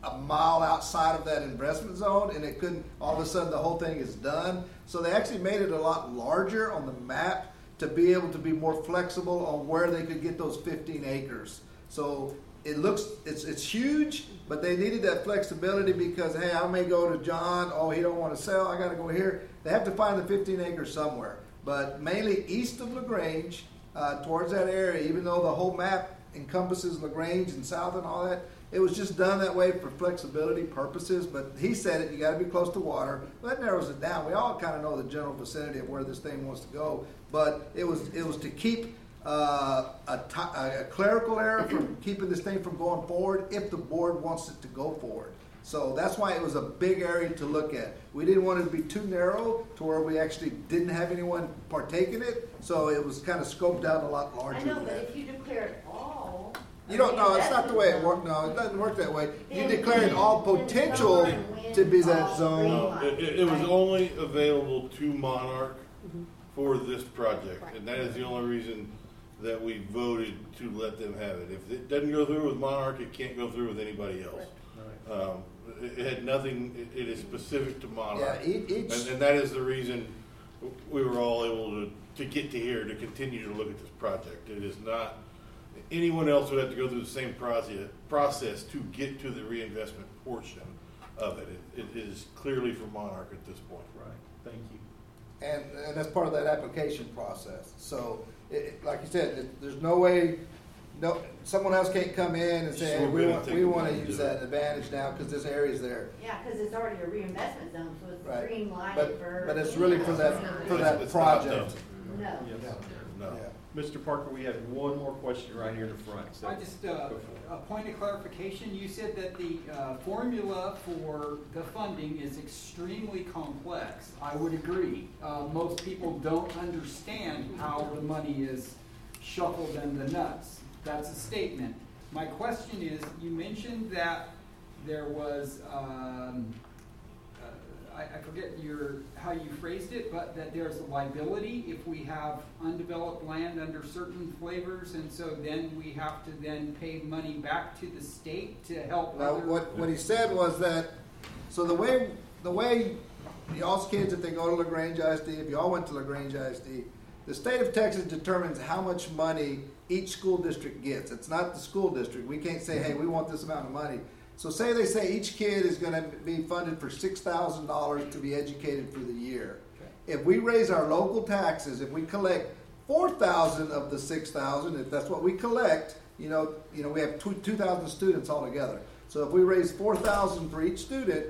a mile outside of that investment zone, and it couldn't, all of a sudden, the whole thing is done. So they actually made it a lot larger on the map to be able to be more flexible on where they could get those fifteen acres. So it looks, it's, it's huge, but they needed that flexibility because, hey, I may go to John, oh, he don't wanna sell, I gotta go here. They have to find the fifteen acres somewhere, but mainly east of La Grange, uh, towards that area, even though the whole map encompasses La Grange and south and all that, it was just done that way for flexibility purposes, but he said it, you gotta be close to water. Well, That narrows it down. We all kinda know the general vicinity of where this thing wants to go, but it was, it was to keep, uh, a a clerical error from keeping this thing from going forward if the board wants it to go forward. So that's why it was a big area to look at. We didn't want it to be too narrow to where we actually didn't have anyone partake in it, so it was kinda scoped out a lot larger I know, than but that. if you declare it all. You don't know, it's not the way it worked, no, it doesn't work that way. You declare it all potential to be that zone. No, it, it- it was only available to Monarch for this project, and that is the only reason that we voted to let them have it. If it doesn't go through with Monarch, it can't go through with anybody else. Um, it, it had nothing, it, it is specific to Monarch. Yeah, e- each- And, and that is the reason we were all able to, to get to here, to continue to look at this project. It is not, anyone else would have to go through the same process, process to get to the reinvestment portion of it. It, it is clearly for Monarch at this point. Right, thank you. And, and that's part of that application process. So, it, it- like you said, it- there's no way, no, someone else can't come in and say, hey, we want, gonna we wanna use that advantage now, cause this area's there. Yeah, cause it's already a reinvestment zone, so it's Right. green lighted But, for. but it's really for that, for that it's not project. done. No. Yes. No. Mr. Parker, we had one more question right here in the front. so- I just, uh, Go for it. a point of clarification, you said that the, uh, formula for the funding is extremely complex. I would agree. Uh, most people don't understand how the money is shuffled in the nuts. That's a statement. My question is, you mentioned that there was, um, uh, I, I forget your, how you phrased it, but that there's a liability if we have undeveloped land under certain flavors, and so then we have to then pay money back to the state to help Now, other. what, what he said was that, so the way, the way y'all's kids, if they go to La Grange ISD, if y'all went to La Grange ISD, the state of Texas determines how much money each school district gets. It's not the school district. We can't say, hey, we want this amount of money. So say they say each kid is gonna be funded for six thousand dollars to be educated for the year. If we raise our local taxes, if we collect four thousand of the six thousand, if that's what we collect, you know, you know, we have two, two thousand students altogether. So if we raise four thousand for each student,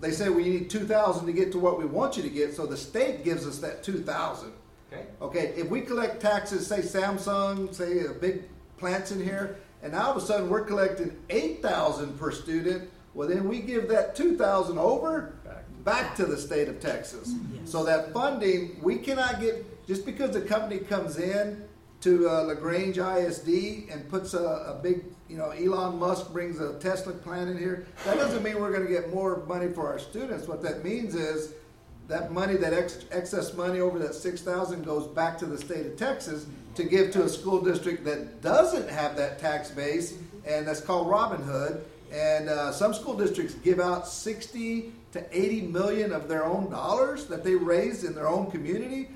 they say we need two thousand to get to what we want you to get, so the state gives us that two thousand. Okay. Okay, if we collect taxes, say Samsung, say a big plant's in here, and now all of a sudden we're collecting eight thousand per student, well then we give that two thousand over back to the state of Texas. So that funding, we cannot get, just because the company comes in to uh, La Grange ISD and puts a, a big, you know, Elon Musk brings a Tesla plant in here, that doesn't mean we're gonna get more money for our students. What that means is that money, that ex- excess money over that six thousand goes back to the state of Texas to give to a school district that doesn't have that tax base, and that's called Robin Hood. And uh, some school districts give out sixty to eighty million of their own dollars that they raised in their own community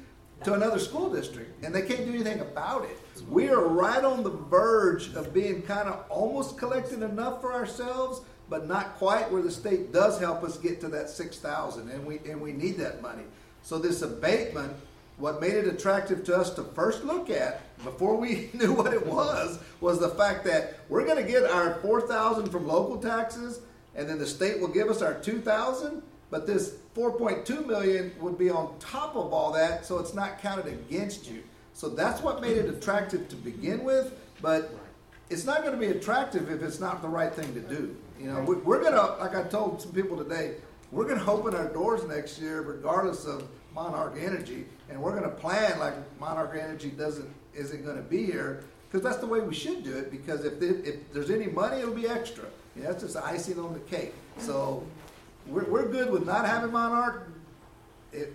to another school district, and they can't do anything about it. We are right on the verge of being kind of almost collecting enough for ourselves, but not quite where the state does help us get to that six thousand, and we and we need that money. So this abatement, what made it attractive to us to first look at before we knew what it was, was the fact that we're going to get our four thousand from local taxes, and then the state will give us our two thousand. But this 4.2 million would be on top of all that, so it's not counted against you. So that's what made it attractive to begin with, but it's not going to be attractive if it's not the right thing to do. You know, we- we're going to, like I told some people today, we're going to open our doors next year regardless of Monarch Energy, and we're going to plan like Monarch Energy doesn't isn't going to be here because that's the way we should do it. Because if there- if there's any money, it'll be extra. You know, that's just icing on the cake. So we're, we're good with not having Monarch. It,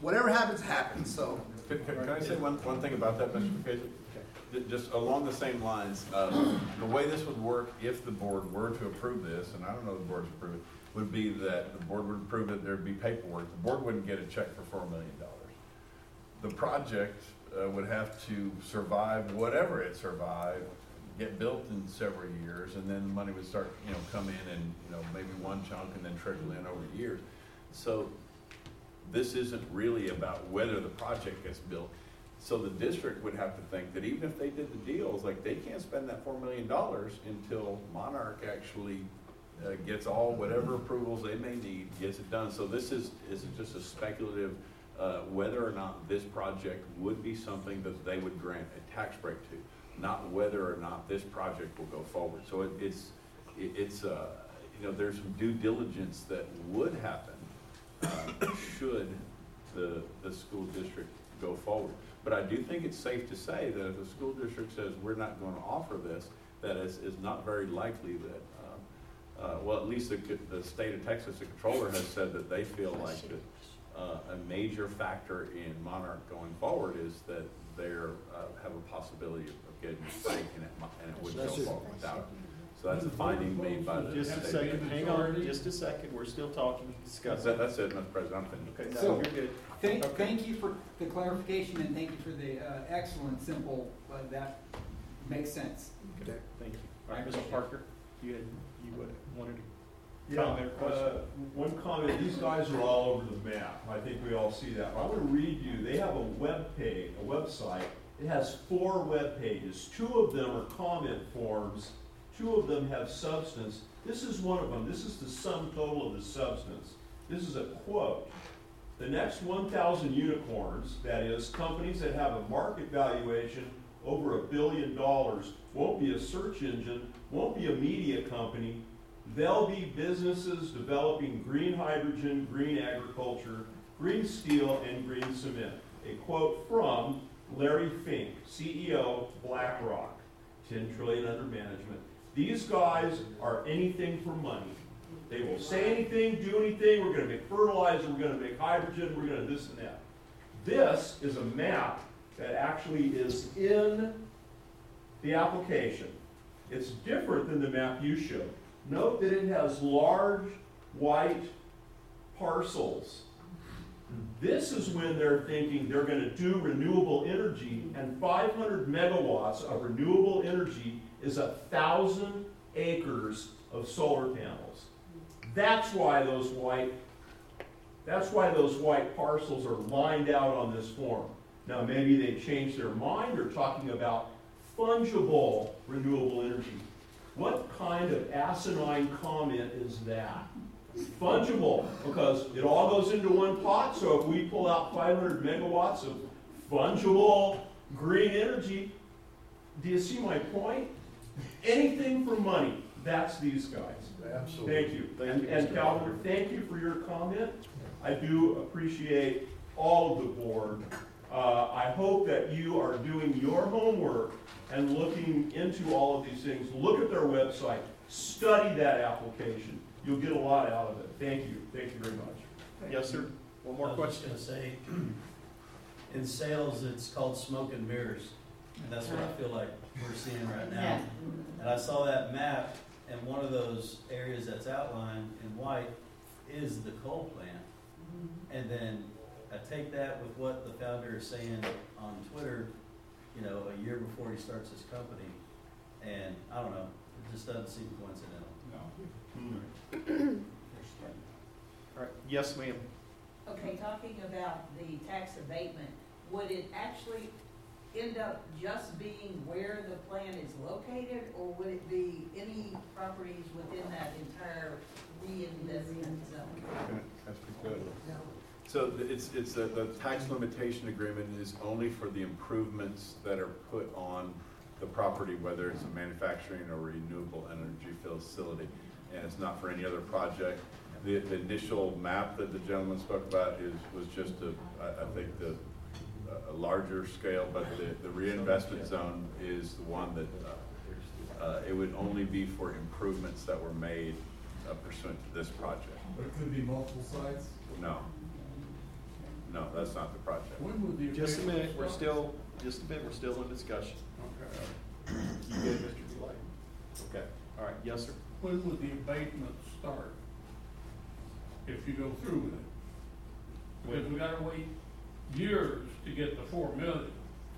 whatever happens, happens. So. Can, can can I say one, one thing about that, Mr. McKay? Just along the same lines, uh, the way this would work if the board were to approve this, and I don't know if the board's approved it, would be that the board would approve it, there'd be paperwork, the board wouldn't get a check for four million dollars. The project uh, would have to survive whatever it survived, get built in several years, and then the money would start, you know, come in and, you know, maybe one chunk and then trickle in over years. So this isn't really about whether the project gets built. So the district would have to think that even if they did the deals, like they can't spend that four million dollars until Monarch actually uh, gets all whatever approvals they may need, gets it done. So this is, is just a speculative, uh, whether or not this project would be something that they would grant a tax break to, not whether or not this project will go forward. So it, it's, it, it's, uh, you know, there's some due diligence that would happen uh, should the, the school district go forward. But I do think it's safe to say that if the school district says, we're not going to offer this, that is, is not very likely that, um, uh, well, at least the, the state of Texas, the comptroller has said that they feel like that, uh, a major factor in Monarch going forward is that they're, uh, have a possibility of getting a and it, and it wouldn't go forward without it. So that's a finding made by the Just a state. second, hang on, just a second, we're still talking, That's discussing. it, that's it, Mr. President, I'm finished. Okay, So- no, you're good. Thank, Okay. thank you for the clarification and thank you for the uh, excellent, simple, uh, that makes sense. Okay, Thank you. All right, Mr. Parker, you had, you would- wanted to Yeah, comment or question? uh, one comment, these guys are all over the map, I think we all see that. I want to read you, they have a web page, a website, it has four web pages. Two of them are comment forms, two of them have substance. This is one of them, this is the sum total of the substance. This is a quote. The next one thousand unicorns, that is, companies that have a market valuation over a billion dollars, won't be a search engine, won't be a media company, They'll be businesses developing green hydrogen, green agriculture, green steel, and green cement. A quote from Larry Fink, CEO, BlackRock, 10 trillion under management. These guys are anything for money. They will say anything, do anything. We're going to make fertilizer, we're going to make hydrogen, we're going to this and that. This is a map that actually is in the application. It's different than the map you showed. Note that it has large white parcels. This is when they're thinking they're gonna do renewable energy, and five hundred megawatts of renewable energy is a thousand acres of solar panels. That's why those white, that's why those white parcels are lined out on this form. Now, maybe they changed their mind, they're talking about fungible renewable energy. What kind of asinine comment is that? Fungible, because it all goes into one pot, so if we pull out five hundred megawatts of fungible green energy, do you see my point? Anything for money, that's these guys. Absolutely. Thank you. Thank And- you, And Calvin, Walker. thank you for your comment. I do appreciate all of the board. Uh, I hope that you are doing your homework and looking into all of these things. Look at their website, study that application. You'll get a lot out of it. Thank you, thank you very much. Yes, sir. One more I was question. just gonna say, in sales, it's called smoke and mirrors, and that's what I feel like we're seeing right now. And I saw that map, and one of those areas that's outlined in white is the coal plant. Mm-hmm. And then I take that with what the founder is saying on Twitter, you know, a year before he starts his company, and I don't know, it just doesn't seem coincidental. No. Hmm. All right, yes, ma'am. Okay, talking about the tax abatement, would it actually end up just being where the plant is located, or would it be any properties within that entire reinvestment zone? That's pretty good. So it's, it's, the, the tax limitation agreement is only for the improvements that are put on the property, whether it's a manufacturing or renewable energy facility. And it's not for any other project. The, the initial map that the gentleman spoke about is, was just a, I, I think the, a- a larger scale, but the, the reinvestment zone is the one that, uh, uh, it would only be for improvements that were made uh, pursuant to this project. But it could be multiple sites? No. No, that's not the project. When would the Just a minute, we're still, just a minute, we're still in discussion. start? You good, Mr. Delay? Okay, all right, yes, sir. When would the abatement start? If you go through with it? Because we gotta wait years to get the four million,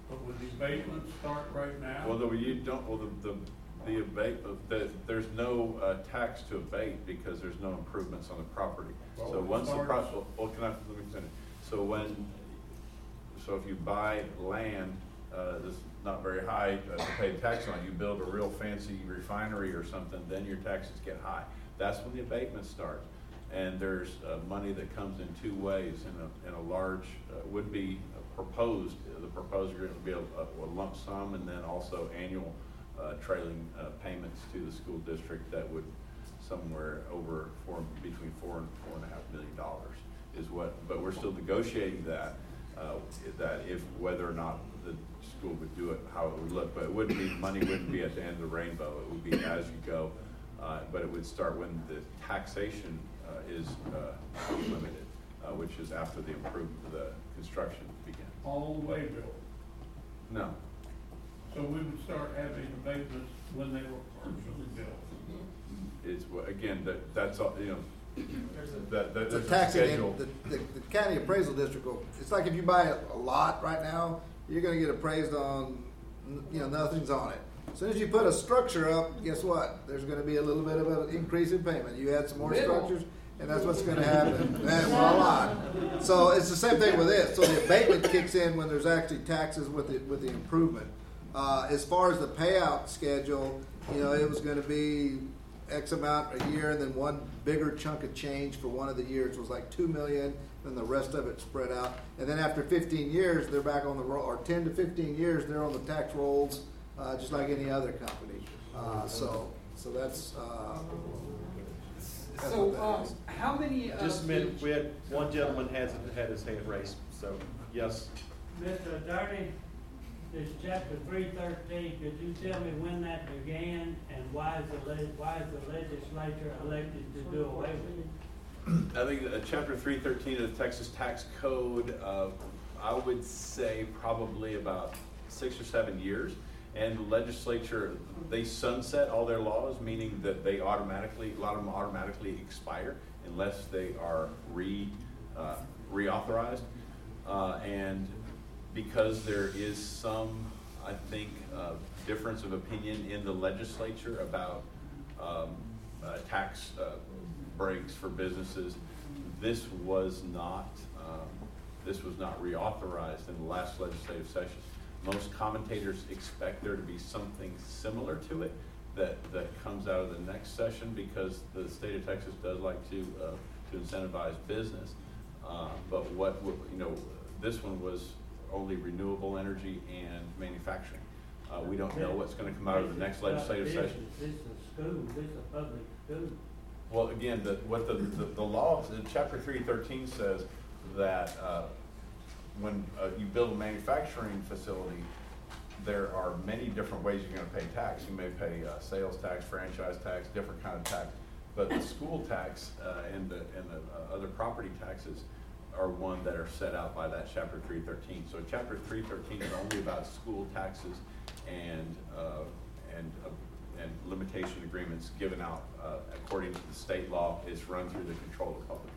but would the abatement start right now? Well, though you don't, well, the, the, the abate, the, there's no, uh, tax to abate because there's no improvements on the property. So once the starts- pro, well, can I, let me finish. So when, so if you buy land, uh, that's not very high uh, to pay tax on, you build a real fancy refinery or something, then your taxes get high. That's when the abatement starts. And there's, uh, money that comes in two ways, in a, in a large, uh, would be proposed, the proposed would be a, a lump sum and then also annual, uh, trailing, uh, payments to the school district that would somewhere over four, between four and four and a half million dollars is what, but we're still negotiating that, uh, that if, whether or not the school would do it, how it would look, but it wouldn't be, money wouldn't be at the end of the rainbow, it would be as you go. Uh, but it would start when the taxation, uh, is, uh, limited, uh, which is after the improve, the construction begins. All the way, Bill. No, So we would start having abatements when they were partially built. it's, wha- again, that, that's all, you know, that, that, It's a there's a taxing, schedule. the, the, the county appraisal district will, it's like if you buy a, a lot right now, you're gonna get appraised on, you know, nothing's on it. As Soon as you put a structure up, guess what? There's gonna be a little bit of an increase in payment. You add some more Little. structures, and that's what's happen. And, well, a lot. So it's the same thing with this. So the abatement kicks in when there's actually taxes with the, with the improvement. Uh, as far as the payout schedule, you know, it was gonna be X amount a year, and then one bigger chunk of change for one of the years was like two million, then the rest of it spread out. And then after fifteen years, they're back on the roll, or ten to fifteen years, they're on the tax rolls, uh, just like any other company. Uh, so, so that's, uh. that's So, um, how many of Just a minute, we had, one gentleman has, had his hand raised, so, yes. Mr. Attorney, this chapter three thirteen, could you tell me when that began and why is the leg, why is the legislature elected to do away with it? I think uh, chapter three thirteen of the Texas Tax Code, uh, I would say probably about six or seven years. And the legislature, they sunset all their laws, meaning that they automatically, a lot of them automatically expire unless they are re, uh, reauthorized. Uh, and because there is some, I think, uh, difference of opinion in the legislature about, um, uh, tax, uh, breaks for businesses, this was not, um, this was not reauthorized in the last legislative session. Most commentators expect there to be something similar to it that, that comes out of the next session because the state of Texas does like to, uh, to incentivize business. Uh, but what, you know, this one was only renewable energy and manufacturing. Uh, we don't know what's gonna come out of the next legislative session. This is a school, this is a public school. Well, again, the, what the, the, the law, in chapter three thirteen says that, uh, when, uh, you build a manufacturing facility, there are many different ways you're gonna pay tax. You may pay, uh, sales tax, franchise tax, different kind of tax. But the school tax, uh, and the, and the uh, other property taxes are one that are set out by that chapter three thirteen. So chapter three thirteen is only about school taxes and, uh, and, uh, and limitation agreements given out, according to the state law, It's run through the control of public.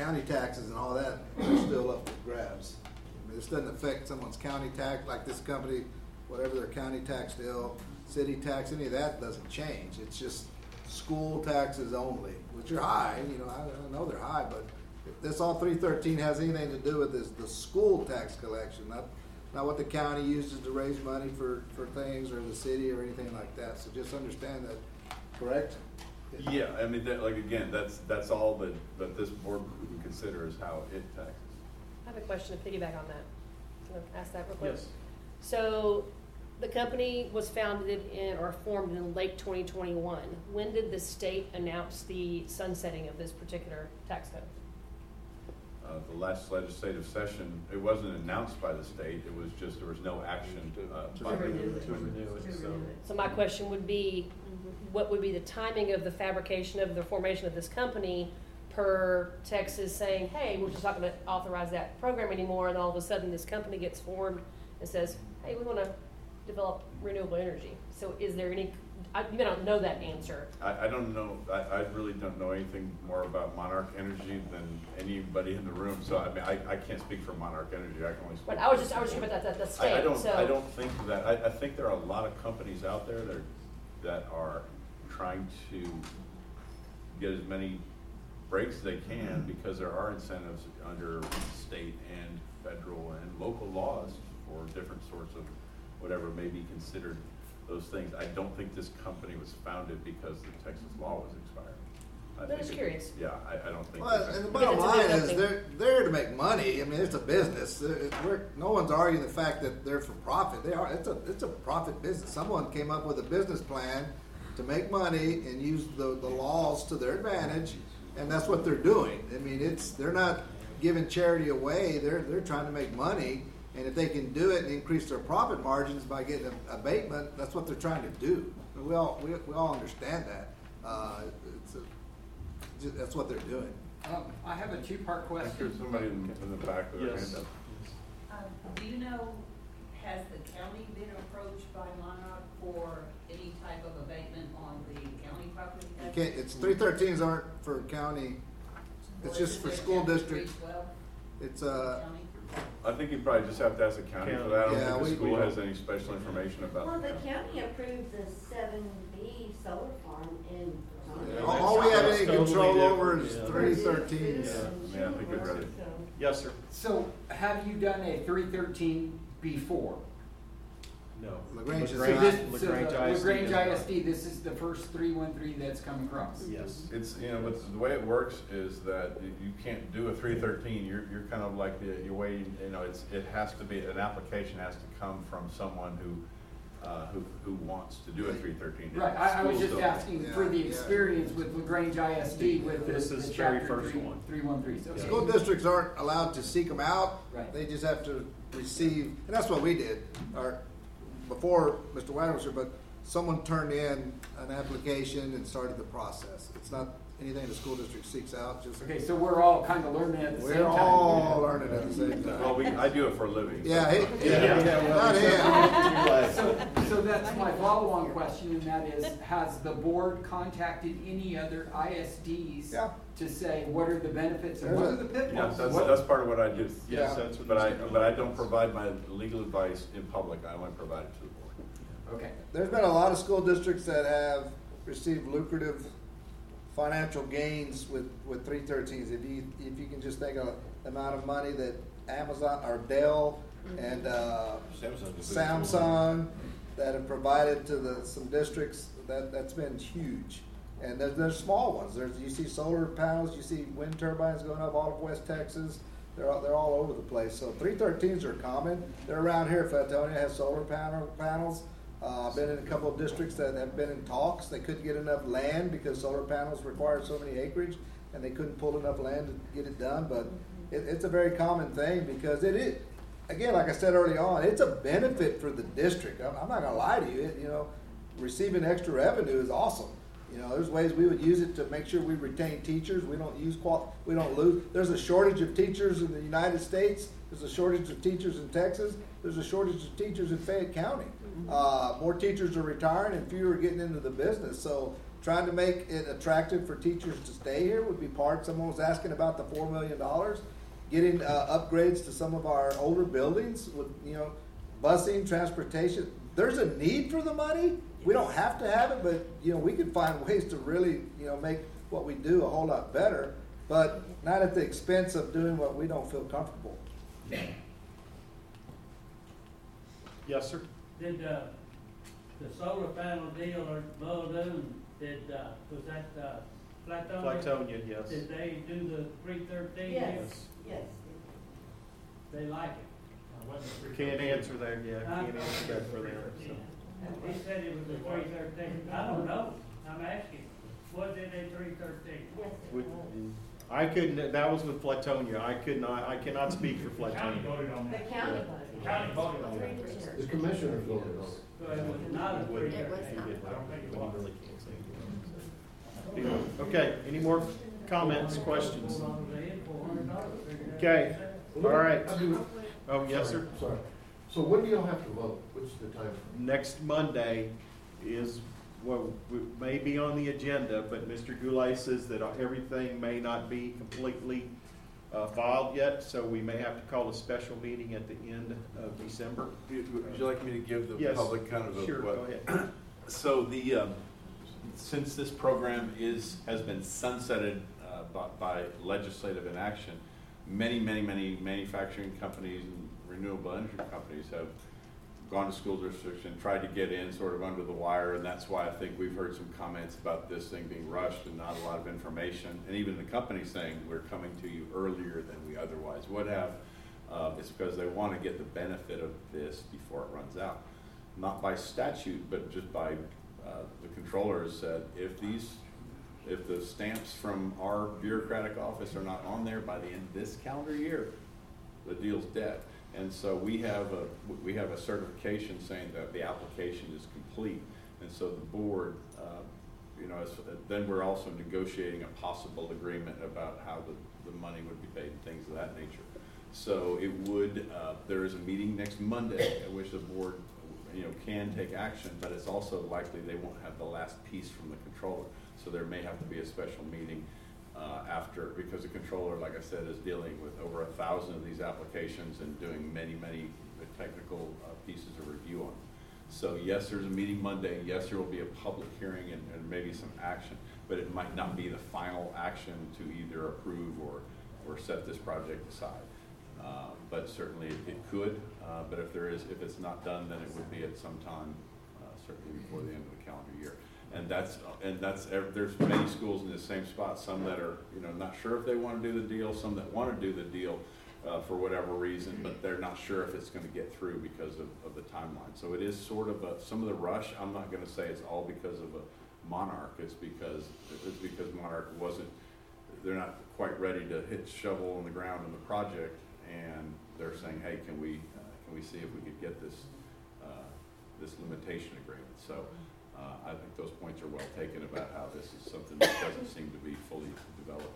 County taxes and all that are still up for grabs. I mean, this doesn't affect someone's county tax, like this company, whatever their county tax bill, city tax, any of that doesn't change. It's just school taxes only, which are high, you know, I, I know they're high, but if this all three thirteen has anything to do with is the school tax collection, not, not what the county uses to raise money for, for things or the city or anything like that. So just understand that, correct? Yeah, I mean, that, like, again, that's, that's all that, that this board would consider is how it taxes. I have a question to piggyback on that. Can I ask that real quick? Yes. So, the company was founded in, or formed in late twenty twenty-one. When did the state announce the sunsetting of this particular tax code? Uh, the last legislative session, it wasn't announced by the state, it was just, there was no action, uh, by the. renew it. to renew it, so. So my question would be, what would be the timing of the fabrication of the formation of this company per Texas saying, hey, we're just not gonna authorize that program anymore, and all of a sudden this company gets formed and says, hey, we wanna develop renewable energy. So is there any, I, you don't know that answer. I, I don't know, I, I really don't know anything more about Monarch Energy than anybody in the room, so I mean, I, I can't speak for Monarch Energy, I can only speak. But I was just, I was talking about that, that, the I, I state, don't, so. I don't think that, I, I think there are a lot of companies out there that are, that are trying to get as many breaks as they can, mm-hmm. because there are incentives under state and federal and local laws for different sorts of whatever may be considered those things. I don't think this company was founded because the Texas law was expired. I I'm think just it- curious. Yeah, I, I don't think. Well, that- and the Because bottom it's a line big is, company. they're there to make money. I mean, it's a business. They're- it- we're- no one's arguing the fact that they're for profit. They are. It's a it's a profit business. Someone came up with a business plan to make money and use the, the laws to their advantage, and that's what they're doing. I mean, it's they're not giving charity away. They're they're trying to make money, and if they can do it and increase their profit margins by getting a, abatement, that's what they're trying to do. And we all we, we all understand that. Uh, it's a, that's what they're doing. Um, I have a two-part I think there's question. somebody in, in the back with their Yes. hand up. Um, do you know, has the county been approached by Monarch for any type of abatement on the county property You can't, it's, three thirteens aren't for county, it's Or is just for their school chapter district. 312 It's, uh, county? I think you probably just have to ask the county for that. I Yeah, don't we- think the school has any special information about Well, it. the county approved the seven B solar farm in. all, all we have any That's totally control over is yeah. three thirteens. Yeah, I think we'd rather- Yes, sir. So have you done a three thirteen before? No. La Grange is So not- this, so La Grange ISD La Grange does not. ISD, this is the first three one three that's come across? Yes. It's, you know, but the way it works is that you you can't do a three thirteen, you're, you're kind of like, the- you're waiting, you know, it's, it has to be, an application has to come from someone who, uh, who, who wants to do a three thirteen. Right, I, I was just asking for the Yeah, yeah. experience with La Grange ISD with the, This is the very chapter first three, one. three one three, so. School districts aren't allowed to seek them out. Right. They just have to receive, and that's what we did, or, before Mr. Wagner but someone turned in an application and started the process. It's not anything the school district seeks out, just, Okay, so we're all kind of learning at the same we're time. all learning at the same Well, time. we, I do it for a living. so- Yeah, he, Yeah. yeah, not him. So, so that's my follow-on question, and that is, has the board contacted any other ISDs Yeah. to say, what are the benefits and what are the Yes, pitfalls? that's, What- that's part of what I do. Yeah. that's what But I, Mr. but I don't provide my legal advice in public, I only provide it to the board. Okay, There's been a lot of school districts that have received lucrative financial gains with, with three thirteens. If you, if you can just think of the amount of money that Amazon, or Dell, and, uh, Samsung Samsung, that have provided to the, some districts, that, that's been huge. And there's, there's small ones, there's, you see solar panels, you see wind turbines going up all of West Texas, they're, all- they're all over the place. So three thirteens are common, they're around here, Flatonia has solar panel, panels. Uh, I've been in a couple of districts that have been in talks, they couldn't get enough land because solar panels require so many acreage, and they couldn't pull enough land to get it done, but it, it's a very common thing because it is, again, like I said early on, it's a benefit for the district. I'm, I'm not gonna lie to you, it, you know, receiving extra revenue is awesome. You know, there's ways we would use it to make sure we retain teachers, we don't use qual, we don't lose. There's a shortage of teachers in the United States, there's a shortage of teachers in Texas, there's a shortage of teachers in Fayette County. Uh, more teachers are retiring and fewer are getting into the business, so trying to make it attractive for teachers to stay here would be part, someone was asking about the four million dollars getting uh, upgrades to some of our older buildings with, you know, busing, transportation. There's a need for the money. We don't have to have it, but, you know, we could find ways to really, you know, make what we do a whole lot better, but not at the expense of doing what we don't feel comfortable. Yes, sir. Did, uh, the solar panel deal or Muldoon, did, uh, was that, uh, Flatonia? Flatonia, yes. Did they do the three thirteen? Yes, yes. They like it. Can't answer that, yeah, Huh? can't answer that for them, so. He said it was a three thirteen. I don't know. I'm asking. Was it a three thirteen? Yes, it Would- was. I couldn't, that was with Flatonia, I could not, I cannot speak for County Flatonia. voted on The that. county Yeah. voted. County voted on that. The commissioners voted on it. So it was not a three It was not. I don't think it was. really can't say it. Okay, any more comments, questions? Okay, all right. Oh, yes, sir? Sorry. So when do y'all have to vote? What's the time? Next Monday is, well, we- may be on the agenda, but Mr. Goulet says that everything may not be completely uh, filed yet, so we may have to call a special meeting at the end of December. Would would you like me to give the Yes, public kind of a? Sure, what- go ahead. So the, um, since this program is, has been sunsetted uh, by- by legislative inaction, many, many, many manufacturing companies and renewable energy companies have gone to school districts and tried to get in sort of under the wire, and that's why I think we've heard some comments about this thing being rushed and not a lot of information, and even the company saying, we're coming to you earlier than we otherwise would have. Uh, It's because they want to get the benefit of this before it runs out. Not by statute, but just by, uh, the comptroller has said, if these, if the stamps from our bureaucratic office are not on there by the end of this calendar year, the deal's dead. And so we have a, we have a certification saying that the application is complete. And so the board, uh, you know, then we're also negotiating a possible agreement about how the, the money would be paid and things of that nature. So it would, uh, there is a meeting next Monday at which the board, you know, can take action, but it's also likely they won't have the last piece from the comptroller. So there may have to be a special meeting uh, after, because the comptroller, like I said, is dealing with over a thousand of these applications and doing many, many technical uh, pieces of review on. them. So yes, there's a meeting Monday, yes, there will be a public hearing and, and maybe some action, but it might not be the final action to either approve or, or set this project aside. Uh, But certainly it it could, uh, but if there is, if it's not done, then it would be at some time, uh, certainly before the end of the calendar year. And that's, and that's, there's many schools in the same spot, some that are, you know, not sure if they want to do the deal, some that want to do the deal uh, for whatever reason, but they're not sure if it's going to get through because of, of the timeline. So it is sort of a, some of the rush, I'm not going to say it's all because of a Monarch, it's because, it's because Monarch wasn't, they're not quite ready to hit shovel in the ground on the project, and they're saying, hey, can we, uh, can we see if we could get this, uh, this limitation agreement? So, Uh, I think those points are well taken about how this is something that doesn't seem to be fully developed.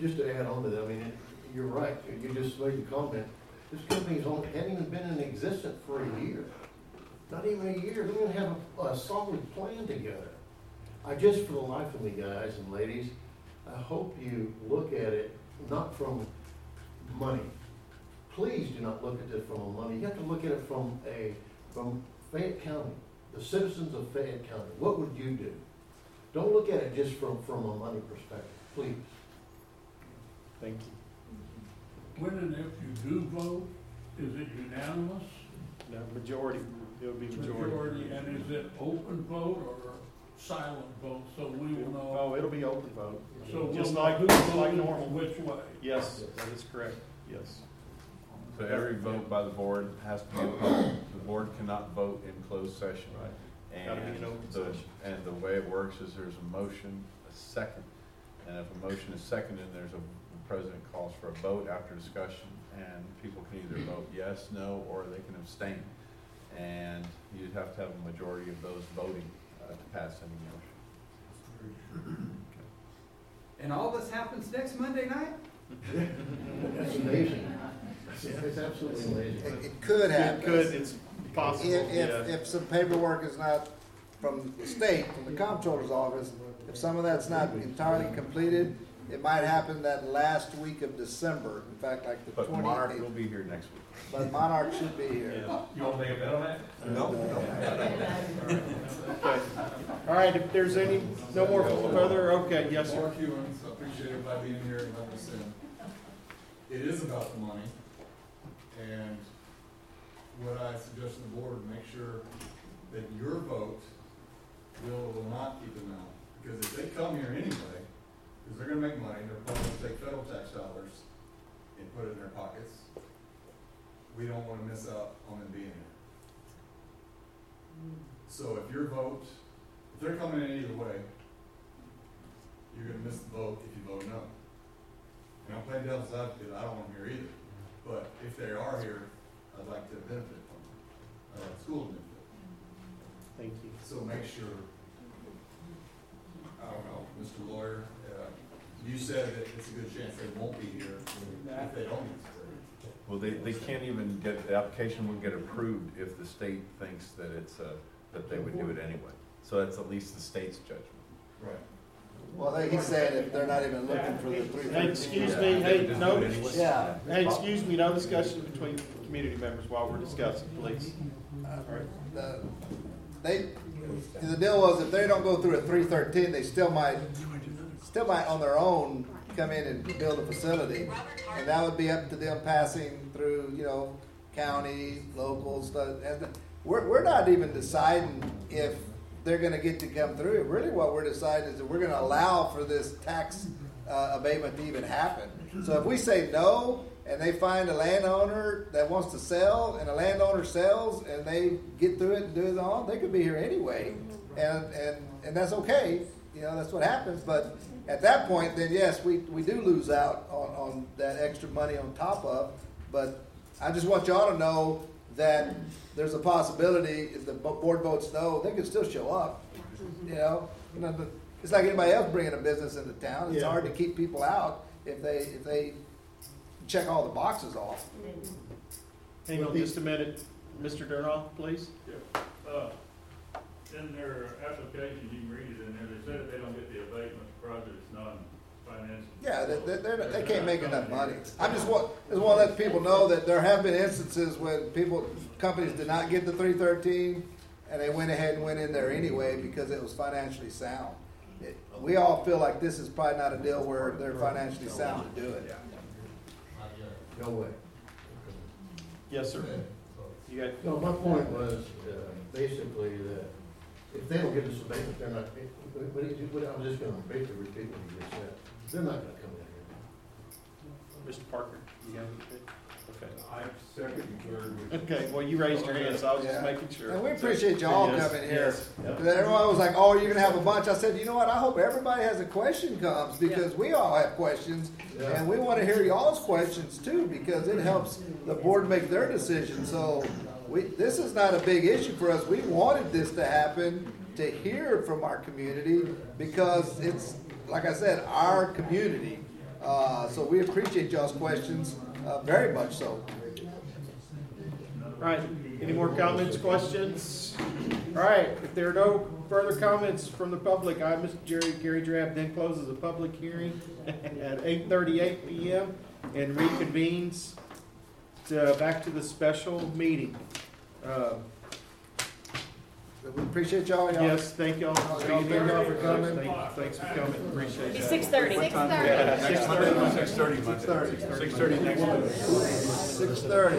Just to add on to that, I mean, you're right, you just made the comment, this company's only, hadn't even been in existence for a year. Not even a year, they don't have a, a solid plan together. I just, for the life of me, guys and ladies, I hope you look at it not from money. Please do not look at this from money, you have to look at it from a, from Fayette County, the citizens of Fayette County, what would you do? Don't look at it just from, from a money perspective, please. Thank you. When and if you do vote, is it unanimous? No, majority, it would be majority. Majority, And is it open vote or silent vote, so we will know? Oh, it'll be open vote. So we'll Just know like, who just like voted normal. which way? Yes, that is correct, yes. So every vote by the board has to be public. The board cannot vote in closed session. Right. Gotta be And open the, session. and the way it works is there's a motion, a second. And if a motion is seconded, there's a, the president calls for a vote after discussion. And people can either vote yes, no, or they can abstain. And you'd have to have a majority of those voting uh, to pass any motion. And all this happens next Monday night? That's amazing. It's absolutely It, amazing. it could happen. It could, it's possible, If, yeah. if, if some paperwork is not from the state, from the comptroller's office, if some of that's not entirely completed, it might happen that last week of December, in fact, like the But Monarch will twenty-eighth. be here next week. But Monarch should be here. You want to make a bet on that? No, Okay. All right, if there's any, no more further, okay, yes, sir. Mark Hewens, I appreciate everybody being here and letting us in. It is about the money, and what I suggest to the board, make sure that your vote will, will not keep them out. Because if they come here anyway, because they're gonna make money, they're probably gonna take federal tax dollars and put it in their pockets, we don't wanna miss out on them being here. So if your vote, if they're coming in either way, you're gonna miss the vote if you vote no. And I'm playing devil's advocate, I don't want them here either, but if they are here, I'd like to benefit from them, uh, school to benefit. Thank you. So make sure, I don't know, Mr. Lawyer, uh, you said that it's a good chance they won't be here if they don't get. Well, they, they can't even get, the application wouldn't get approved if the state thinks that it's, uh, that they would do it anyway. So that's at least the state's judgment. Right. Well, they- he's saying if they're not even looking for the three. Hey, excuse me, hey, no, Yeah. hey, excuse me, no discussion between community members while we're discussing, please. the, they, the deal was if they don't go through a three thirteen, they still might, still might on their own come in and build a facility. And that would be up to them passing through, you know, county, local stuff. And we're, we're not even deciding if they're gonna get to come through. Really what we're deciding is that we're gonna allow for this tax, uh, abatement to even happen. So if we say no, and they find a landowner that wants to sell, and a landowner sells, and they get through it and do it on, they could be here anyway, and and and that's okay. You know, that's what happens. But at that point, then yes, we we do lose out on on that extra money on top of. But I just want y'all to know that there's a possibility if the board votes no, they can still show up. You know, You know, but it's like anybody else bringing a business into town. It's Yeah. hard to keep people out if they if they check all the boxes off. Hang on just a minute, Mr. Durnoff, please. Yeah, uh, in their application, you can read it in there, they said if they don't get the abatement, the project's non-financial. Yeah, they, they, they're, they can't make enough money. I just want, just want to let people know that there have been instances when people, companies did not get the three thirteen, and they went ahead and went in there anyway because it was financially sound. It- We all feel like this is probably not a deal where they're financially sound to do it. No way. Yes, sir. You got, No, my point was, uh, basically that if they don't get this abatement, they're not, but, but it- but I'm just gonna basically repeat what you just said. They're not gonna come in here. Mr. Parker, you got anything? Okay. I second and third. Okay, well, you raised your hand, so I was just Yeah. making sure. And we appreciate y'all Yes, coming here. yes, yep. Because everyone was like, oh, you're gonna have a bunch. I said, you know what? I hope everybody has a question comes because we all have questions. And we wanna hear y'all's questions too, because it helps the board make their decision. So we, this is not a big issue for us. We wanted this to happen, to hear from our community because it's, like I said, our community. Uh, so we appreciate y'all's questions, uh, very much so. All right, any more comments, questions? All right, if there are no further comments from the public, I, Mr. Jerry, Gary Drab, then closes the public hearing at eight thirty-eight PM and reconvenes to, back to the special meeting. Uh, We appreciate y'all. y'all. Yes, thank y'all for being Thank here. y'all for coming. Thank- Thanks for coming, appreciate Be that. six thirty. Yeah, Six thirty. Six thirty, Monday. Six thirty. Six thirty next Monday. Six thirty.